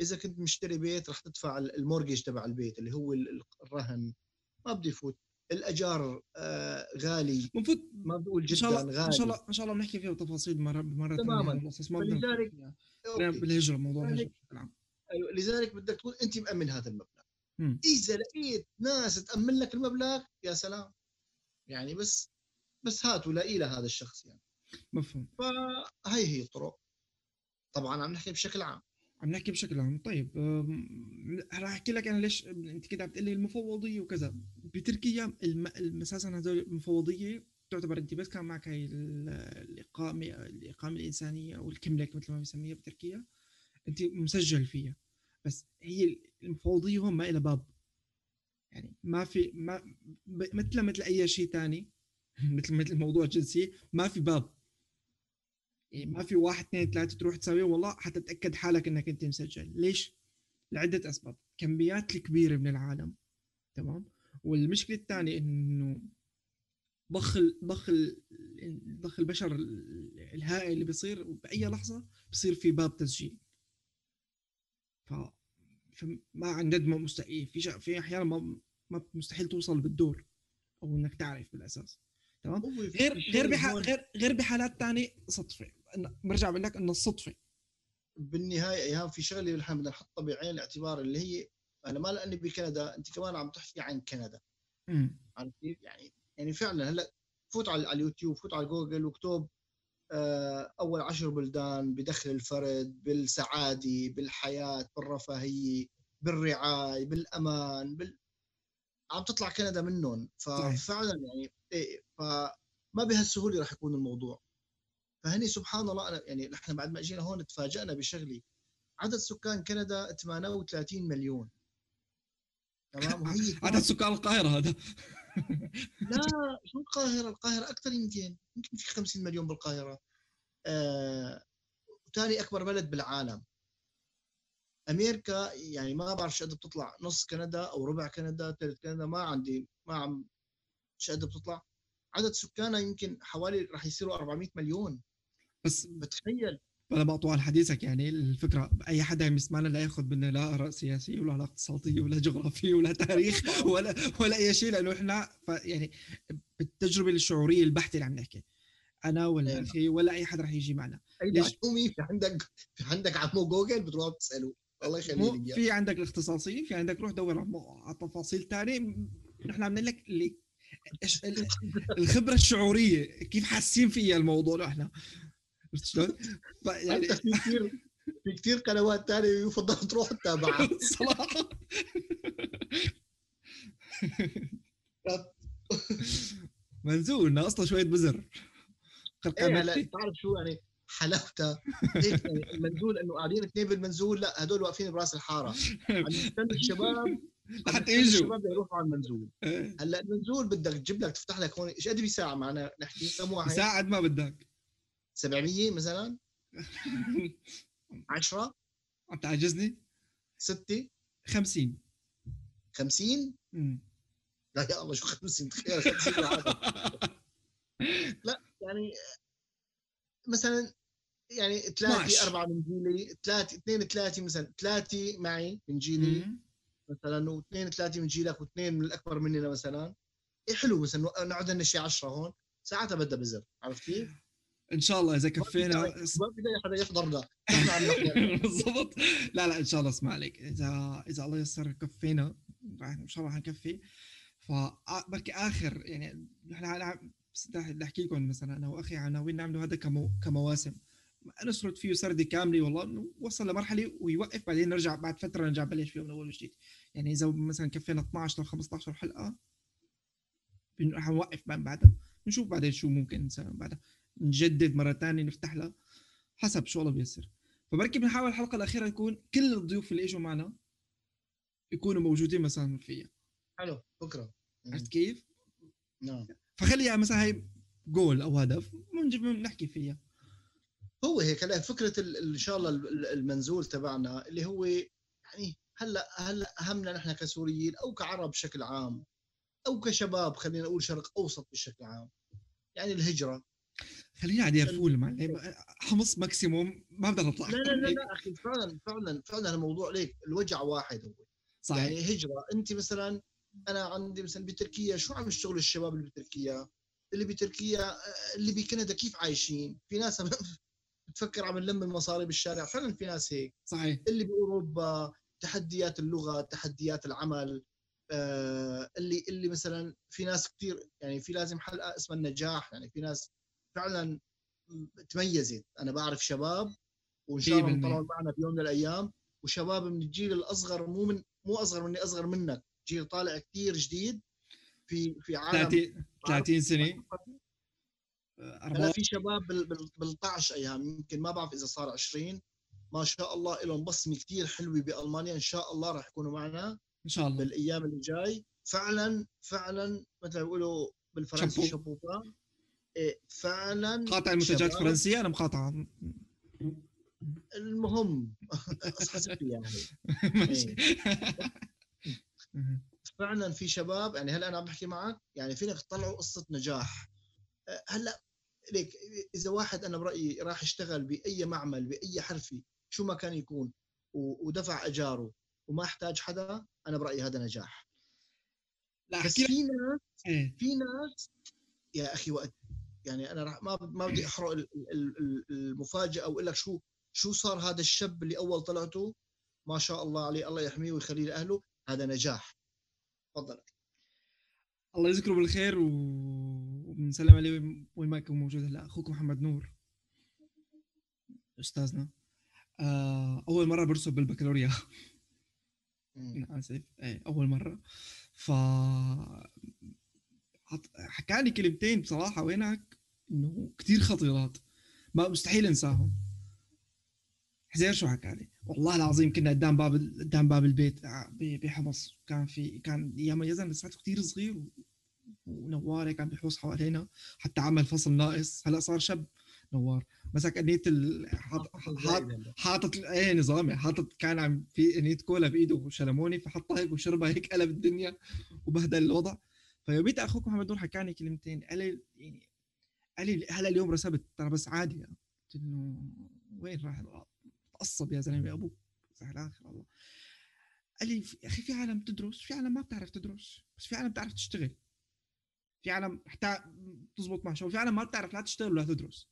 إذا كنت مشتري بيت رح تدفع المورجج تبع البيت اللي هو الرهن. ما بدي فوت الأجار آه غالي. المفروض ما بقول جدا إن شاء الله غالي إن شاء الله إن شاء الله بنحكي فيها بتفاصيل مره مرة تماما. فلذلك بالهجره موضوع الهجره عام. أيوه لذلك بدك تكون أنت مأمن هذا المبلغ. م. إذا لقيت ناس تأمن لك المبلغ يا سلام. يعني بس بس هاتوا لاقي لهذا الشخص يعني. مفهوم. فهي هي الطرق. طبعا عم نحكي بشكل عام. عم نحكي بشكل عام. طيب راح أحكي لك أنا ليش أنت كده عم تقول لي المفوضية وكذا. بتركيا. أساسا هذول المفوضية تعتبر أنت بس كان معك هاي الإقامة الإقامة الإنسانية أو الكملك مثل ما بيسميها بتركيا. أنت مسجل فيها. بس هي المفوضية هون ما لها باب. يعني ما في ما مثل مثل أي شيء ثاني مثل مثل موضوع الجنسيه ما في باب. ما في واحد اثنين ثلاثة تروح تسويه والله حتى تأكد حالك إنك أنت مسجل. ليش؟ لعدة أسباب. كميات كبيره من العالم تمام؟ والمشكلة الثانية إنه ضخ ضخ ضخ البشر الهائل اللي بيصير باي لحظة بصير في باب تسجيل. ف فما عن جد ما مستحيل. في شا... في أحيانا ما ما مستحيل توصل بالدور أو إنك تعرف بالأساس تمام؟ غير غير بح... غير غير بحالات ثانية صدفه برجع بقول لك انه الصدفه بالنهاية إيهاب في شغله نحن بدنا نحطها بعين الاعتبار اللي هي أنا ما لأني بكندا أنت كمان عم تحكي عن كندا. عارف كيف؟ يعني يعني فعلا هلأ فوت على اليوتيوب فوت على جوجل واكتب آه، أول عشر بلدان بدخل الفرد بالسعادة بالحياة بالرفاهية بالرعاية بالأمان بال... عم تطلع كندا منهم. ففعلا يعني إيه فما بهالسهولة راح يكون الموضوع. فهني سبحان الله أنا يعني نحن بعد ما إجينا هون تفاجئنا بشغله عدد سكان كندا 38 مليون. تمام؟ وهي عدد سكان القاهرة هذا. لا شو القاهرة؟ القاهرة أكثر يمكن يمكن في 50 مليون بالقاهرة. آه ثاني أكبر بلد بالعالم. أمريكا يعني ما بعرف شو قد بتطلع نص كندا أو ربع كندا ثلث كندا ما عندي ما عم شو قد بتطلع. عدد سكانها يمكن حوالي راح يصيروا 400 مليون. بس بتخيل. ولا بقطع حديثك يعني الفكرة؟ أي حدا عم يسمعنا لا ياخذ منا لا اراء سياسيه ولا اقتصادية ولا جغرافية ولا تاريخ ولا ولا أي شيء لأنه إحنا يعني بالتجربة الشعورية البحتة اللي عم نحكي. أنا ولا إيه. أخي ولا أي حدا رح يجي معنا. معلومه في عندك في عندك عمو جوجل بتروح بتساله الله يخليك في عندك الاختصاصيين في عندك روح دور على تفاصيل ثانية نحن عم لك اللي الخبرة الشعورية كيف حاسين فيها الموضوع إحنا عرفت شلون؟ يعني في كثير في كثير قنوات ثانية يفضل تروح تتابعها. صراحة. منزول أصلا شوية بزر إيه هلا بتعرف شو يعني؟ حلاوتها. يعني المنزول إنه قاعدين اثنين بالمنزول لا هدول واقفين براس الحارة. عم يستنوا الشباب لحتى يجوا. الشباب يروحوا على المنزول. إيه. هلأ المنزول بدك تجيب لك تفتح لك هون إيش قد بساعه معنا نحكي ساعد ما بدك. 700 مثلا؟ 10 عم تعجزني 6 50 50 لا يا الله شو 50 تخيل 50 لا يعني مثلا يعني ثلاثة أربعة من جيلي ثلاثة اثنين ثلاثة مثلا ثلاثة معي من جيلي مثلا واثنين ثلاثة من جيلك واثنين من الأكبر مننا مثلا. إيه حلو مثلا نقعد لنا شيء 10 هون ساعتها بدها بزر عرفت كيف؟ إن شاء الله إذا كفينا ما بدي حدا يحضرنا بالضبط. لا لا إن شاء الله اسمع عليك. اذا إذا الله يسر كفينا إن شاء الله حنكفي. فبركي آخر يعني نحن بدي أحكي لكم مثلا أنا وأخي عناوين نعمله هذا كمو كمواسم. نسرد فيه سردة كاملة والله إنه وصل لمرحلة ويوقف بعدين نرجع بعد فترة نرجع بلش فيه من أول وجديد. يعني إذا مثلا كفينا 12 أو 15 حلقة رح نوقف بعدها. نشوف بعدين شو ممكن نسوي بعدها. نجدد مرة ثانية نفتح لها حسب شو الله بيسر فبركي بنحاول الحلقة الأخيرة يكون كل الضيوف اللي إجوا معنا يكونوا موجودين مثلا فيها حلو فكره عرفت كيف؟ نعم. فخليها مثلا هي جول أو هدف بنجيب نحكي فيها. هو هيك هلا فكرة إن شاء الله ال- المنزول تبعنا اللي هو يعني هلا هلا أهمنا نحن كسوريين أو كعرب بشكل عام أو كشباب خلينا نقول شرق أوسط بشكل عام. يعني الهجرة. خلينا على فول معلم حمص maximum ما بقدر أطلع لا لا لا, لا أخي فعلا فعلا فعلا الموضوع ليك الوجع واحد هو. صحيح. يعني هجرة أنت مثلا أنا عندي مثلا بتركيا شو عم يشتغلوا الشباب اللي بتركيا؟ اللي بتركيا اللي بكندا كيف عايشين؟ في ناس بتفكر عم نلم المصاري بالشارع فعلا في ناس هيك. صحيح. اللي بأوروبا تحديات اللغة تحديات العمل آه، اللي اللي مثلا في ناس كثير يعني في لازم حلقة اسمها النجاح يعني في ناس فعلا تميزت. أنا بعرف شباب وإن شاء الله 100% بنطلعوا معنا بيوم من الأيام وشباب من الجيل الأصغر مو من مو أصغر مني أصغر منك. جيل طالع كثير جديد في في عالم 30 30 سنة. هلا في شباب بال بال 13 أيام يمكن ما بعرف إذا صار 20 ما شاء الله لهم بصمة كثير حلوة بألمانيا إن شاء الله راح يكونوا معنا إن شاء الله. بالأيام اللي جاي. فعلا فعلا مثل ما بيقولوا بالفرنسي شابو. إيه فعلا قاطع المنتجات. الفرنسية؟ أنا مقاطعه المهم يعني. ماشي. فعلا في شباب يعني هلا أنا عم بحكي معك يعني فينك تطلعوا قصة نجاح. هلا ليك إذا واحد أنا برأيي راح يشتغل بأي معمل بأي حرفي شو ما كان يكون ودفع اجاره وما احتاج حدا أنا برأيي هذا نجاح. لا بس في ناس إيه. في ناس يا أخي وقت يعني أنا راح ما ما بدي أحرق ال- ال- ال- المفاجأة وأقول لك شو شو صار هذا الشاب اللي أول طلعته؟ ما شاء الله عليه الله يحميه ويخليه لأهله هذا نجاح. تفضل. الله يذكره بالخير و... وبنسلم عليه وين- ما يكون موجود هلا. اخوكم محمد نور. أستاذنا. آه أول مرة برسب بالبكالوريا. آسف. إيه أول مرة. ف حط- حكاني كلمتين بصراحة وينك إنه كثير خطيرات. ما مستحيل انساهم. حزير شو حكالي والله العظيم كنا قدام باب قدام باب البيت ب- بحمص كان في كان أيام يزن لساته كثير صغير ونوار كان بيحوص حوالينا. حتى عمل فصل ناقص. هلأ صار شب نوار. مسك انية ال... حاط حاط حاطط إيه نظامي. حاطط كان عم في انية كولا بإيده وشلموني فحطها هيك وشربها هيك قلب الدنيا وبهدل الوضع. فيوميت أخوك محمد نور حكاني كلمتين قال لي يعني قال لي هلا اليوم رسبت ترى بس عادي يعني. قلت له وين راح؟ تقصب يا زلمة أبوك زعلان الله قال لي يا أخي في عالم بتدرس في عالم ما بتعرف تدرس بس في عالم بتعرف تشتغل. في عالم حتى تزبط مع شغل في عالم ما بتعرف لا تشتغل ولا تدرس.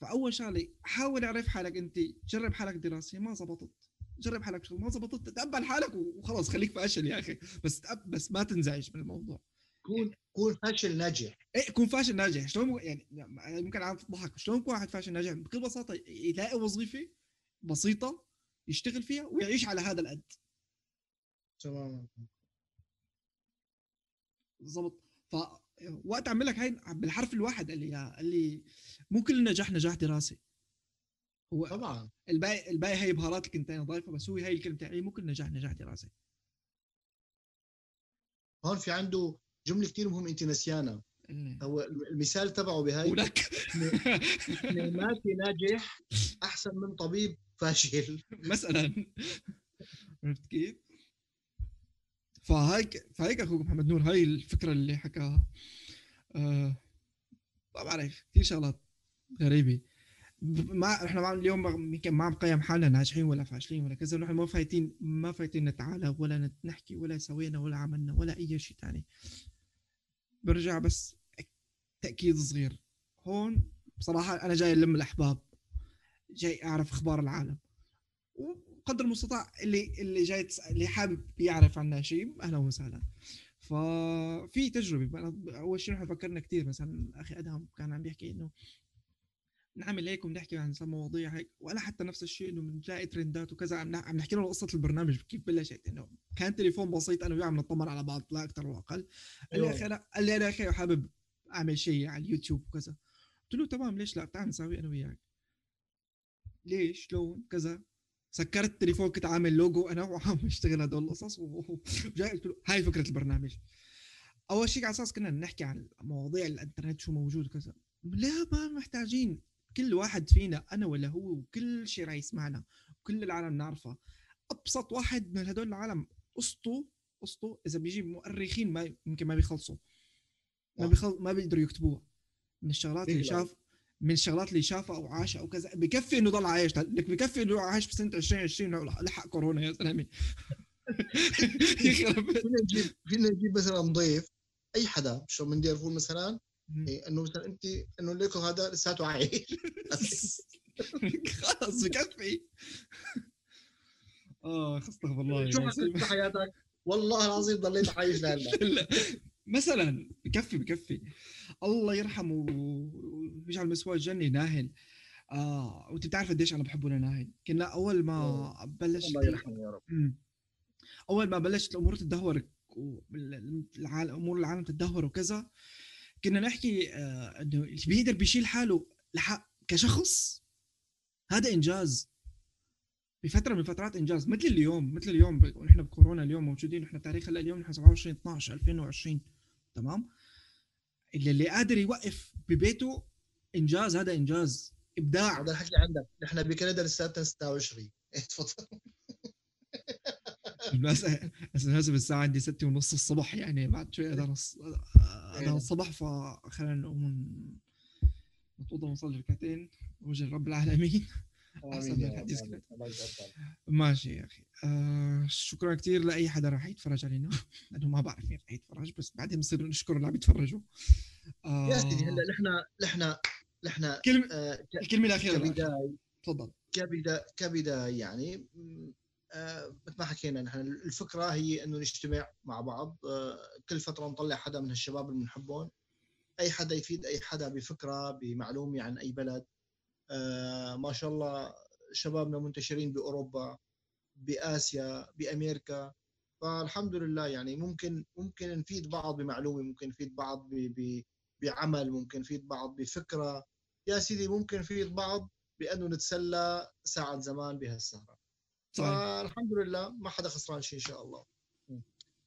فأول شغلة حاول اعرف حالك أنت جرب حالك دراسيا ما زبطت. جرب حالك شغل ما زبطت تقبل حالك وخلاص خليك فاشل يا أخي. بس بس ما تنزعج من الموضوع. كون كون فاشل ناجح. إيه كون فاشل ناجح. شلون يعني ممكن عم تضحك شلون يكون واحد فاشل ناجح؟ بكل بساطة يلاقي وظيفة بسيطة يشتغل فيها ويعيش على هذا القد. تماما. بالضبط. ف وقت أعمل لك هاي بالحرف الواحد قال لي قال لي مو كل النجاح نجاح دراسي هو طبعا. الباقي الباقي هي بهارات اللي كنت أنا ضايفها بس هو هي لي مو كل نجاح نجاح دراسي. هون في عنده جملة كثير مهمة أنت نسيانها لي، هو المثال تبعه بهاي. ولك. اثنيناتي ناجح أحسن من طبيب فاشل. مثلا. عرفت كيف؟ فهيك فهيك أخوك محمد نور هاي الفكرة اللي حكاها. آه ما بعرف كثير شغلات غريبة. ما إحنا ما اليوم يمكن ما عم نقيم حالنا ناجحين ولا فاشلين ولا كذا نحن ما فايتين ما فايتين نتعالى ولا نحكي ولا سوينا ولا عملنا ولا أي شيء ثاني برجع بس تأكيد صغير. هون بصراحة أنا جاي ألم الأحباب جاي أعرف أخبار العالم. وقدر المستطاع اللي اللي جاي. اللي حابب يعرف عنا شيء أهلا وسهلا. ففي تجربة. أول شيء نحن فكرنا كثير مثلا أخي أدهم كان عم بيحكي إنه نعمل هيك وبنحكي عن مواضيع هيك. وأنا حتى نفس الشيء إنه بنلاقي ترندات وكذا عم عم نحكي له قصة البرنامج كيف بلشت إنه كان تليفون بسيط أنا وياه عم نطمن على بعض لا أكثر ولا أقل. قال لي يا أخي قال لي أنا يا أخي حابب أعمل شيء على اليوتيوب وكذا. قلت له تمام ليش لا؟ تعال نساوي أنا وياك. ليش؟ شلون؟ كذا. سكرت التليفون كنت عامل لوجو أنا وعم أشتغل هدول القصص وجاي قلت له هاي فكرة البرنامج. أول شيء على أساس كنا نحكي عن مواضيع الإنترنت شو موجود وكذا. لا ما محتاجين. كل واحد فينا أنا ولا هو وكل شيء راح يسمعنا وكل العالم نعرفه. أبسط واحد من هدول العالم قصته قصته إذا بيجي مؤرخين ما يمكن ما بيخلصوا. ما بيخل ما بيقدروا يكتبوها. من الشغلات اللي شاف من الشغلات اللي شافها أو عاشها أو كذا بكفي إنه ضل عايش. لك بكفي إنه عايش بسنة 2020 لحق كورونا يا زلمة. فينا نجيب فينا نجيب مثلا ضيف أي حدا شو من دير فول مثلا إيه إنه مثلا انت إنه ليكو هذا لساته عايش. خلص بكفي. آه استغفر الله شو حسيت بحياتك؟ والله العظيم ضليت عايش لهلا. مثلا بكفي بكفي. الله يرحمه ويجعل مسواه الجنه ناهل. آه وأنت بتعرف قديش أنا بحبه لناهل كنا أول ما بلش الله يرحمه يا رب. أول ما بلشت الأمور تتدهور أمور العالم تتدهور وكذا كنا نحكي آه إنه اللي بيقدر بيشيل حاله لحق كشخص هذا إنجاز. بفتره من فترات إنجاز مثل اليوم مثل اليوم نحن بكورونا اليوم موجودين نحن تاريخ هلا اليوم نحن 27 12 2020 تمام؟ اللي اللي قادر يوقف ببيته إنجاز هذا إنجاز. إبداع. هذا الحكي عندك نحن بكندا لساتنا 26 تفضل. بالمناسبة الساعة عندي ستة ونص الصبح يعني بعد شوي أذان أذان الصبح فخلينا نقوم نتوضا ونصلي ركعتين وجه رب العالمين. أحسن من الحديث ماشي يا أخي. آه شكرا كثير لأي حدا راح يتفرج علينا؟ لأنه ما بعرف مين راح يتفرج بس بعدين بنصير نشكر اللي عم يتفرجوا. آه يا سيدي هلا نحن نحن نحن كلمة آه الكلمة الأخيرة كبداية. تفضل. كبداية كبداية يعني. مثل ما حكينا نحن الفكرة هي إنه نجتمع مع بعض آه كل فترة نطلع حدا من هالشباب اللي بنحبهم. أي حدا يفيد أي حدا بفكرة بمعلومة عن أي بلد. آه ما شاء الله شبابنا منتشرين بأوروبا بآسيا بامريكا فالحمد لله يعني ممكن ممكن نفيد بعض بمعلومة ممكن نفيد بعض بعمل ممكن نفيد بعض بفكرة. يا سيدي ممكن نفيد بعض بأنه نتسلى ساعة زمان بهالسهرة. فالحمد لله ما حدا خسران شيء إن شاء الله.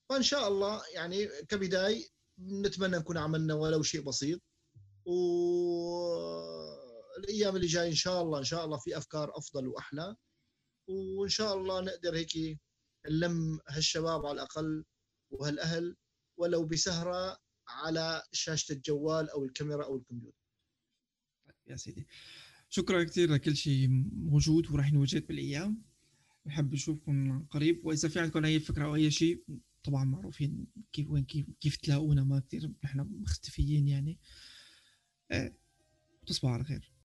فإن شاء الله يعني كبداية نتمنى نكون عملنا ولو شيء بسيط. و الأيام اللي جاي إن شاء الله إن شاء الله في أفكار أفضل وأحلى. وإن شاء الله نقدر هيك نلم هالشباب على الأقل وهالأهل ولو بسهرة على شاشة الجوال أو الكاميرا أو الكمبيوتر. يا سيدي. شكرا كثير لكل شيء موجود وراح نوجد بالأيام. بحب نشوفكم قريب وإذا في عندكم أي فكرة أو أي شيء طبعا معروفين كيف وين كيف كيف تلاقونا ما كثير نحن مختفيين يعني. أه تصبحوا على خير.